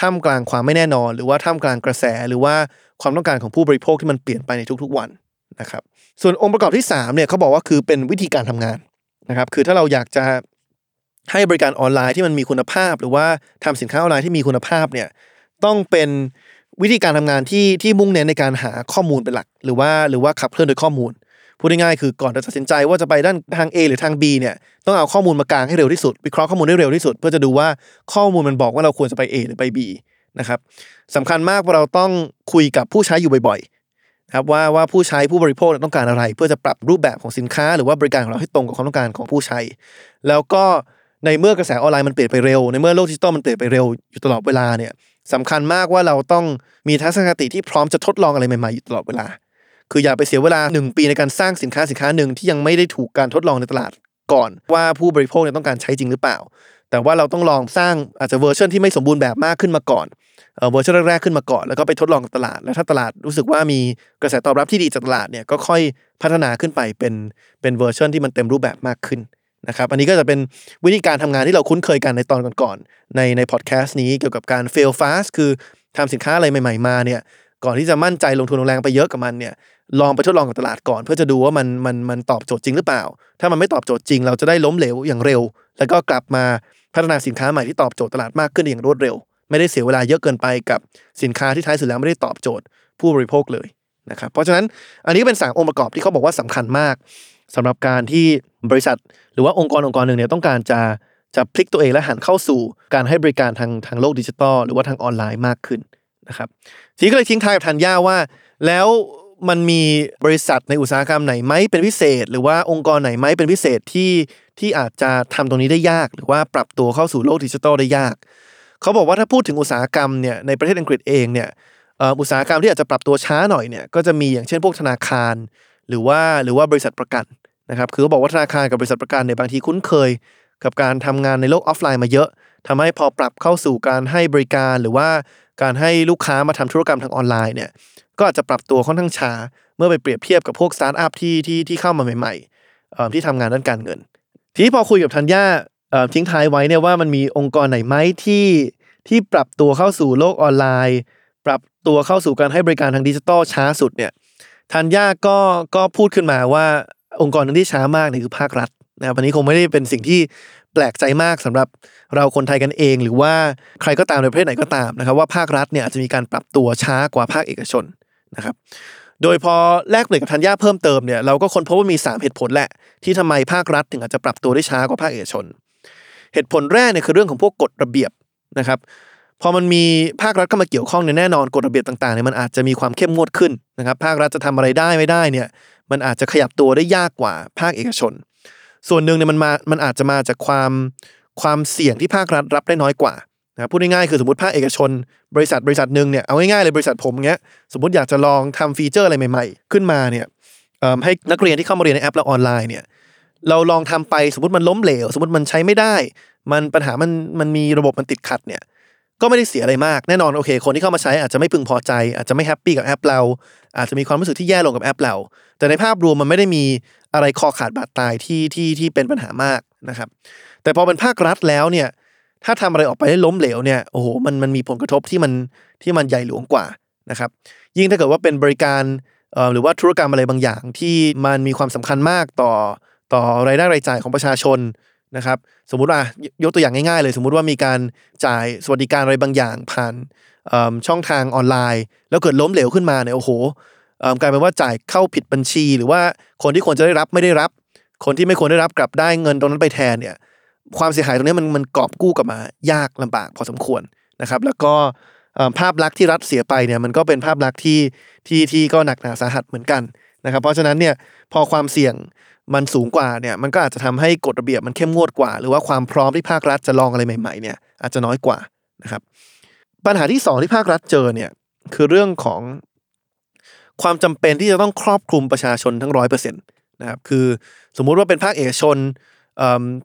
ท่ามกลางความไม่แน่นอน หรือว่าท่ามกลางกระแสหรือว่าความต้องการของผู้บริโภคที่มันเปลี่ยนไปในทุกๆวันนะครับส่วนองค์ประกอบที่3เนี่ยเขาบอกว่าคือเป็นวิธีการทำงานนะครับคือถ้าเราอยากจะให้บริการออนไลน์ที่มันมีคุณภาพ หรือว่าทำสินค้าออนไลน์ที่มีคุณภาพเนี่ยต้องเป็น วิธีการทำงานที่ที่มุ่งเน้นในการหาข้อมูลเป็นหลัก หรือว่าหรือว่าขับเคลื่อนโดยข้อมูลพูดง่ายๆคือก่อนจะตัดสินใจว่าจะไปด้านทาง A หรือทาง B เนี่ยต้องเอาข้อมูลมากางให้เร็วที่สุดวิเคราะห์ข้อมูลได้เร็วที่สุด เพื่อจะดูว่าข้อมูลมันบอกว่าเราควรจะไป A หรือไป B นะครับสำคัญมากว่าเราต้องคุยกับผู้ใช้อยู่บ่อยๆครับว่าว่าผู้ใช้ผู้บริโภคต้องการอะไร เพื่อจะปรับรูปแบบของสินค้า หรือว่าบริการของเราให้ตรงกับความต้องการของผู้ใช้ แล้วก็ในเมื่อกระแสออนไลน์มันเปลี่ยนไปเร็ว ในเมื่อโลกดิจิตอลมันเปลี่ยนไปเร็วอยู่ตลอดเวลาเนี่ย สำคัญมากว่าเราต้องมีทัศนคติที่พร้อมจะทดลองอะไรใหม่ๆอยู่ตลอดเวลา คืออย่าไปเสียเวลา 1 ปีในการสร้างสินค้าสินค้าหนึ่งที่ยังไม่ได้ถูกการทดลองในตลาดก่อน ว่าผู้บริโภคเนี่ยต้องการใช้จริงหรือเปล่า แต่ว่าเราต้องลองสร้างอาจจะเวอร์ชันที่ไม่สมบูรณ์แบบมากขึ้นมาก่อนเวอร์ชันแรกๆขึ้นมาก่อนแล้วก็ไปทดลองตลาด แล้วถ้าตลาดรู้สึกว่ามีกระแสตอบรับที่ดีจากตลาดเนี่ยก็ค่อยพัฒนาขึ้นไปเป็นเป็นเวอร์ชันที่มันเต็มรูปแบบมากขึ้น นะครับอันนี้ก็จะเป็นวิธีการทำงานที่เราคุ้นเคยกันในตอนก่อนๆในในพอดแคสต์นี้เกี่ยวกับการ fail fast คือทำสินค้าอะไรใหม่ ๆ มาเนี่ยก่อนที่จะมั่นใจลงทุนลงแรงไปเยอะกับมันเนี่ยลองไปทดลองกับตลาดก่อน เพื่อจะดูว่ามันมันมันตอบโจทย์จริงหรือเปล่า ถ้ามันไม่ตอบโจทย์จริง เราจะได้ล้มเหลวอย่างเร็ว แล้วก็กลับมาพัฒนาสินค้าใหม่ที่ตอบโจทย์ตลาดมากขึ้นอย่างรวดเร็ว ไม่ได้เสียเวลาเยอะเกินไปกับสินค้าที่ท้ายสุดแล้วไม่ได้ตอบโจทย์ผู้บริโภคเลยนะครับเพราะฉะนั้นอันนี้เป็นสามองค์ประกอบที่เขาบอกว่าสำคัญมาก สำหรับการที่บริษัท หรือว่าองค์กรองค์กรหนึ่งเนี่ยต้องการจะจะพลิกตัวเองและหันเข้าสู่การให้บริการทางทางโลกดิจิตอลหรือว่าทางออนไลน์มากขึ้นนะครับทีนี้ก็เลยทิ้งท้ายกับทันย่าว่า แล้วมันมีบริษัทในอุตสาหกรรมไหนไหมเป็นพิเศษ หรือว่าองค์กรไหนไหมเป็นพิเศษที่ที่อาจจะทำตรงนี้ได้ยาก หรือว่าปรับตัวเข้าสู่โลกดิจิทัลได้ยากเขาบอกว่าถ้าพูดถึงอุตสาหกรรมเนี่ยในประเทศอังกฤษเองเนี่ยอุตสาหกรรมที่อาจจะปรับตัวช้าหน่อยเนี่ยก็จะมีอย่างเช่นพวกธนาคาร หรือว่าหรือว่าบริษัทประกันนะครับคือบอกว่าธนาคารกับบริษัทประกันเนี่ยบางทีคุ้นเคย กับการทำงานในโลกออฟไลน์มาเยอะทำให้พอปรับเข้าสู่การให้บริการหรือว่าการให้ลูกค้ามาทำธุรกรรมทางออนไลน์เนี่ยก็อาจจะปรับตัวค่อนข้างช้าเมื่อไปเปรียบเทียบกับพวกสตาร์ทอัพที่ที่ที่เข้ามาใหม่ๆที่ทำงานด้านการเงิน ทีนี้พอคุยกับธัญญาทิ้งท้ายไว้เนี่ยว่ามันมีองค์กรไหนไหมที่ที่ปรับตัวเข้าสู่โลกออนไลน์ ปรับตัวเข้าสู่การให้บริการทางดิจิทัลช้าสุดเนี่ย ธัญญาก็ก็พูดขึ้นมาว่าองค์กรนึงที่ช้ามากนี่คือภาครัฐนะครับอันนี้คงไม่ได้เป็นสิ่งที่แปลกใจมากสำหรับเราคนไทยกันเอง หรือว่าใครก็ตามในประเทศไหนก็ตามนะครับ ว่าภาครัฐเนี่ยอาจจะมีการปรับตัวช้ากว่าภาคเอกชนนะครับ โดยพอแลกเปลี่ยนกับธัญญาเพิ่มเติมเนี่ยเราก็ค้นพบว่ามี 3 เหตุผลแหละ ที่ทำไมภาครัฐถึงอาจจะปรับตัวได้ช้ากว่าภาคเอกชน เหตุผลแรกเนี่ยคือเรื่องของพวกกฎระเบียบนะครับ พอมันมีภาครัฐเข้ามาเกี่ยวข้องเนี่ยแน่นอนกฎระเบียบต่างๆเนี่ยมันอาจจะมีความเข้มงวดขึ้นนะครับ ภาครัฐจะทำอะไรได้ไม่ได้เนี่ย มันอาจจะขยับตัวได้ยากกว่าภาคเอกชน ส่วนหนึ่งเนี่ยมันมามันอาจจะมาจากความความเสี่ยงที่ภาครัฐรับได้น้อยกว่านะพูดง่ายๆคือสมมติภาคเอกชน บริษัทบริษัทหนึ่งเนี่ยเอาง่ายๆเลยบริษัทผมเงี้ยสมมติอยากจะลองทำฟีเจอร์อะไรใหม่ ๆ ขึ้นมาเนี่ยให้นักเรียนที่เข้ามาเรียนในแอปเราออนไลน์เนี่ยเราลองทำไปสมมติมันล้มเหลว สมมติมันใช้ไม่ได้ มันปัญหามันมันมีระบบมันติดขัดเนี่ย ก็ไม่ได้เสียอะไรมากแน่นอนโอเค คนที่เข้ามาใช้อาจจะไม่พึงพอใจ อาจจะไม่ happy กับแอปเรา อาจจะมีความรู้สึกที่แย่ลงกับแอปเรา แต่ในภาพรวมมันไม่ได้มีอะไรคอขาดบาดตายที่ที่ที่เป็นปัญหามากนะครับ แต่พอเป็นภาครัฐแล้วเนี่ย ถ้าทำอะไรออกไปได้ล้มเหลวเนี่ยโอ้โหมันมันมีผลกระทบที่มันที่มันใหญ่หลวงกว่านะครับ ยิ่งถ้าเกิดว่าเป็นบริการหรือว่าธุรกรรมอะไรบางอย่างที่มันมีความสำคัญมากต่อต่อรายได้รายจ่ายของประชาชน นะครับสมมุติว่ายกตัวอย่างง่ายๆ เลยสมมุติว่ามีการจ่ายสวัสดิการอะไรบางอย่างผ่านช่องทางออนไลน์ แล้วเกิดล้มเหลวขึ้นมาเนี่ยโอ้โหกลายเป็นว่าจ่ายเข้าผิดบัญชี หรือว่าคนที่ควรจะได้รับไม่ได้รับ คนที่ไม่ควรได้รับกลับได้เงินตรงนั้นไปแทนเนี่ยความเสียหายตรงนี้มันมันกอบกู้กลับมายากลำบากพอสมควรนะครับ แล้วก็ภาพลักษณ์ที่รัฐเสียไปเนี่ยมันก็เป็นภาพลักษณ์ที่ที่ที่ก็หนักหนาสาหัสเหมือนกันนะครับ เพราะฉะนั้นเนี่ยพอความเสี่ยง มันสูงกว่าเนี่ยมันก็อาจจะทำให้กฎระเบียบมันเข้มงวดกว่า หรือว่าความพร้อมที่ภาครัฐจะลองอะไรใหม่ๆเนี่ยอาจจะน้อยกว่านะครับปัญหาที่สองที่ภาครัฐเจอเนี่ยคือเรื่องของความจำเป็นที่จะต้องครอบคลุมประชาชนทั้งร้อยเปอร์เซ็นต์นะครับคือสมมุติว่าเป็นภาคเอกชน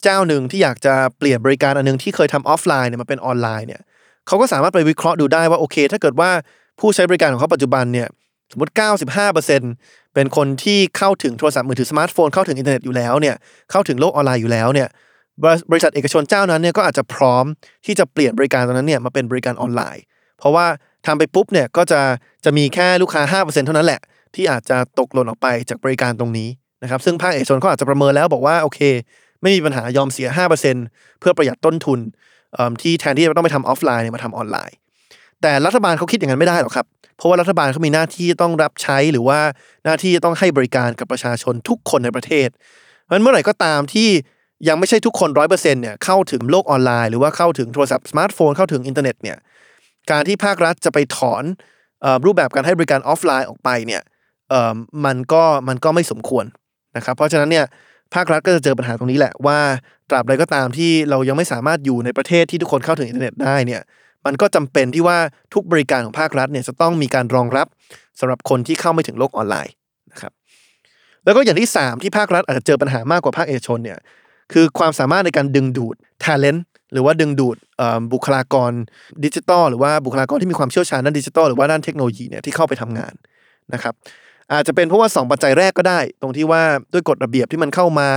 เจ้าหนึ่งที่อยากจะเปลี่ยนบริการอันหนึ่งที่เคยทำออฟไลน์เนี่ยมาเป็นออนไลน์เนี่ยเขาก็สามารถไปวิเคราะห์ดูได้ว่าโอเค ถ้าเกิดว่าผู้ใช้บริการของเขาปัจจุบันเนี่ยสมมติ 95%เป็นคนที่เข้าถึงโทรศัพท์มือถือสมาร์ทโฟนเข้าถึงอินเทอร์เน็ตอยู่แล้วเนี่ยเข้าถึงโลกออนไลน์อยู่แล้วเนี่ยบริษัทเอกชนเจ้านั้นเนี่ยก็อาจจะพร้อมที่จะเปลี่ยนบริการตรงนั้นเนี่ยมาเป็นบริการออนไลน์ เพราะว่าทำไปปุ๊บเนี่ยก็จะจะมีแค่ลูกค้า 5%เท่านั้นแหละ ที่อาจจะตกหล่นออกไปจากบริการตรงนี้นะครับซึ่งภาคเอกชนเขาอาจจะประเมินแล้วบอกว่าโอเค ไม่มีปัญหายอมเสีย 5%เพื่อประหยัดต้นทุนที่แทนที่จะต้องไปทำออฟไลน์เนี่ยมาทำออนไลน์ แต่รัฐบาลเขาคิดอย่างนั้นไม่ได้หรอกครับ เพราะว่ารัฐบาลเขามีหน้าที่ต้องรับใช้หรือว่าหน้าที่ต้องให้บริการกับประชาชนทุกคนในประเทศเพราะฉะนั้นเมื่อไหร่ก็ตามที่ยังไม่ใช่ทุกคนร้อยเปอร์เซ็นต์เนี่ยเข้าถึงโลกออนไลน์หรือว่าเข้าถึงโทรศัพท์สมาร์ทโฟนเข้าถึงอินเทอร์เน็ตเนี่ยการที่ภาครัฐจะไปถอนรูปแบบการให้บริการออฟไลน์ออกไปเนี่ยมันก็มันก็ไม่สมควรนะครับเพราะฉะนั้นเนี่ยภาครัฐก็จะเจอปัญหาตรงนี้แหละว่าตราบใดก็ตามที่เรายังไม่สามารถอยู่ในประเทศที่ทุกคนเข้าถึงอินเทอร์เน็ตได้เนี่ย มันก็จำเป็นที่ว่าทุกบริการของภาครัฐเนี่ยจะต้องมีการรองรับสำหรับคนที่เข้าไม่ถึงโลกออนไลน์นะครับ แล้วก็อย่างที่ 3 ที่ภาครัฐอาจจะเจอปัญหามากกว่าภาคเอกชนเนี่ยคือความสามารถในการดึงดูด talent หรือว่าดึงดูดบุคลากรดิจิทัลหรือว่าบุคลากรที่มีความเชี่ยวชาญด้านดิจิทัลหรือว่าด้านเทคโนโลยีเนี่ยที่เข้าไปทำงานนะครับอาจจะเป็นเพราะว่า 2 ปัจจัยแรกก็ได้ ตรงที่ว่าด้วยกฎระเบียบที่มันเข้ามา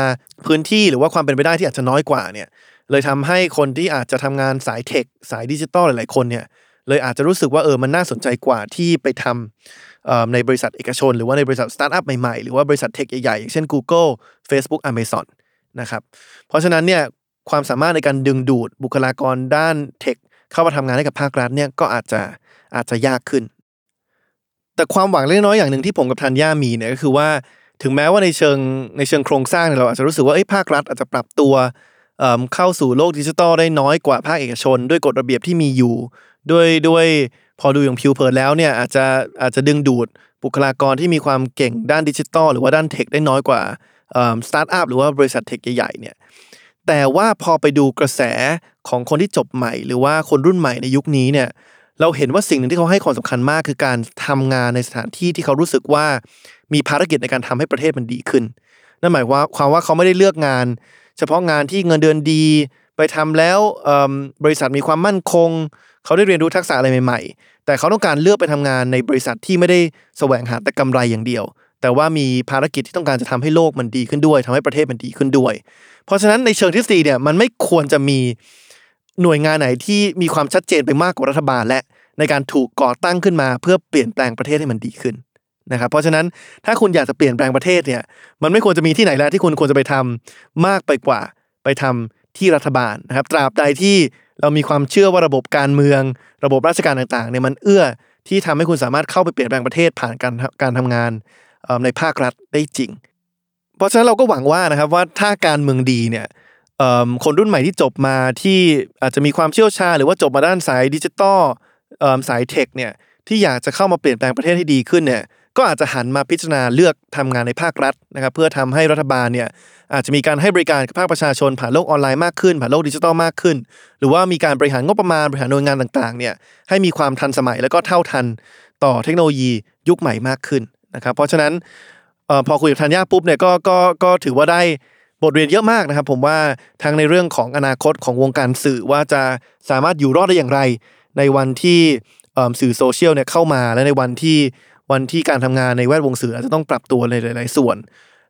พื้นที่หรือว่าความเป็นไปได้ที่อาจจะน้อยกว่าเนี่ย เลยทำให้คนที่อาจจะทำงานสายเทคสายดิจิทัลหลาย ๆ คนเนี่ยเลยอาจจะรู้สึกว่าเออมันน่าสนใจกว่าที่ไปทำในบริษัทเอกชน หรือว่าในบริษัทสตาร์ทอัพใหม่ ๆ หรือว่าบริษัท tech ใหญ่ๆอย่างเช่น Google Facebook Amazon นะครับเพราะฉะนั้นเนี่ยความสามารถในการดึงดูดบุคลากรด้าน tech เข้ามาทำงานให้กับภาครัฐเนี่ยก็อาจจะอาจจะยากขึ้น แต่ความหวังเล็กน้อยอย่างหนึ่งที่ผมกับธัญญามีเนี่ยก็คือว่า ถึงแม้ว่าในเชิงในเชิงโครงสร้างเนี่ยเราอาจจะรู้สึกว่าเอ้ยภาครัฐอาจจะปรับตัว เข้าสู่โลกดิจิทัลได้น้อยกว่าภาคเอกชน ด้วยกฎระเบียบที่มีอยู่ ด้วยด้วยพอดูอย่างผิวเผินแล้วเนี่ยอาจจะอาจจะดึงดูดบุคลากรที่มีความเก่งด้านดิจิทัลหรือว่าด้าน tech ได้น้อยกว่าสตาร์ทอัพหรือว่าบริษัท tech ใหญ่ๆเนี่ยแต่ว่าพอไปดูกระแสของคนที่จบใหม่ หรือว่าคนรุ่นใหม่ในยุคนี้เนี่ยเราเห็นว่าสิ่งหนึ่งที่เขาให้ความสำคัญมากคือการทำงานในสถานที่ที่เขารู้สึกว่ามีภารกิจในการทำให้ประเทศมันดีขึ้น นั่นหมายว่าความว่าเขาไม่ได้เลือกงาน เฉพาะงานที่เงินเดือนดี ไปทำแล้วบริษัทมีความมั่นคง เขาได้เรียนรู้ทักษะอะไรใหม่ๆ แต่เขาต้องการเลือกไปทำงานในบริษัทที่ไม่ได้แสวงหาแต่กำไรอย่างเดียว แต่ว่ามีภารกิจที่ต้องการจะทำให้โลกมันดีขึ้นด้วยทำให้ประเทศมันดีขึ้นด้วย เพราะฉะนั้นในเชิงทฤษฎีเนี่ยมันไม่ควรจะมีหน่วยงานไหนที่มีความชัดเจนไปมากกว่ารัฐบาลและในการถูกก่อตั้งขึ้นมาเพื่อเปลี่ยนแปลงประเทศให้มันดีขึ้น นะครับเพราะฉะนั้นถ้าคุณอยากจะเปลี่ยนแปลงประเทศเนี่ยมันไม่ควรจะมีที่ไหนแล้วที่คุณควรจะไปทำมากไปกว่าไปทำที่รัฐบาลนะครับตราบใดที่เรามีความเชื่อว่าระบบการเมือง ระบบราชการต่างๆเนี่ยมันเอื้อที่ทำให้คุณสามารถเข้าไปเปลี่ยนแปลงประเทศผ่านการการทำงานในภาครัฐได้จริง เพราะฉะนั้นเราก็หวังว่านะครับว่าถ้าการเมืองดีเนี่ยคนรุ่นใหม่ที่จบมาที่อาจจะมีความเชี่ยวชาญหรือว่าจบมาด้านสายดิจิตอลสายเทคเนี่ยที่อยากจะเข้ามาเปลี่ยนแปลงประเทศให้ดีขึ้นเนี่ย ก็อาจจะหันมาพิจารณาเลือกทำงานในภาครัฐนะครับเพื่อทำให้รัฐบาลเนี่ยอาจจะมีการให้บริการกับภาคประชาชนผ่านโลกออนไลน์มากขึ้น ผ่านโลกดิจิทัลมากขึ้น หรือว่ามีการบริหารงบประมาณบริหารหน่วยงานต่างๆเนี่ยให้มีความทันสมัยแล้วก็เท่าทันต่อเทคโนโลยียุคใหม่มากขึ้นนะครับเพราะฉะนั้นออพอคุยกับธัญญาปุ๊บเนี่ยก็ก็ก็ถือว่าได้บทเรียนเยอะมากนะครับ ผมว่าทั้งในเรื่องของอนาคตของวงการสื่อว่าจะสามารถอยู่รอดได้อย่างไร ในวันที่สื่อโซเชียลเนี่ยเข้ามาและในวันที่ วันที่การทำงานในแวดวงสื่ออาจจะต้องปรับตัวในหลาย ๆ ส่วน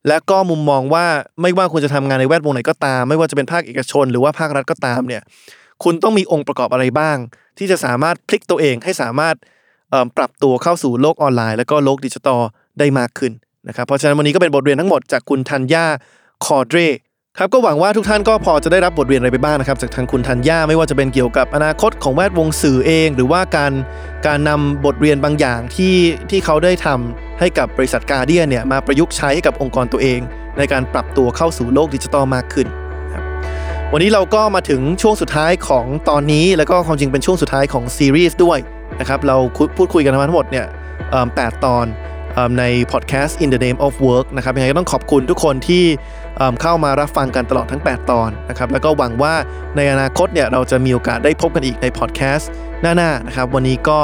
และก็มุมมองว่าไม่ว่าคุณจะทำงานในแวดวงไหนก็ตาม ไม่ว่าจะเป็นภาคเอกชน หรือว่าภาครัฐก็ตามเนี่ยคุณต้องมีองค์ประกอบอะไรบ้าง ที่จะสามารถพลิกตัวเองให้สามารถปรับตัวเข้าสู่โลกออนไลน์ แล้วก็โลกดิจิตอลได้มากขึ้นนะครับเพราะฉะนั้นวันนี้ก็เป็นบทเรียนทั้งหมดจากคุณธัญญาคอเดร ครับก็หวังว่าทุกท่านก็พอจะได้รับบทเรียนอะไรไปบ้างนะครับจากทางคุณธัญญาไม่ว่าจะเป็นเกี่ยวกับอนาคตของแวดวงสื่อเอง หรือว่าการการนำบทเรียนบางอย่างที่ที่เขาได้ทำให้กับบริษัทกาเดียเนี่ยมาประยุกต์ใช้ให้กับองค์กรตัวเอง ในการปรับตัวเข้าสู่โลกดิจิทัลมากขึ้นครับวันนี้เราก็มาถึงช่วงสุดท้ายของตอนนี้ แล้วก็ความจริงเป็นช่วงสุดท้ายของซีรีส์ด้วยนะครับเราพูดคุยกันมาทั้งหมดเนี่ยแปดตอนในพอดแคสต์ In the Name of Work นะครับยังไงก็ต้องขอบคุณทุกคนที่ เอิ่มเข้ามารับฟังกันตลอดทั้ง 8 ตอนนะครับแล้วก็หวังว่าในอนาคตเนี่ยเราจะมีโอกาสได้พบกันอีกในพอดแคสต์หน้าๆนะครับวันนี้ก็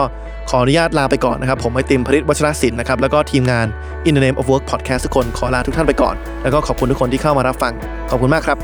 ขออนุญาตลาไปก่อนนะครับ ผมไอติมผลิตวัชรศิลป์นะครับแล้วก็ทีมงาน In the Name of Work Podcast ทุกคนขอลาทุกท่านไปก่อน แล้วก็ขอบคุณทุกคนที่เข้ามารับฟังขอบคุณมากครับ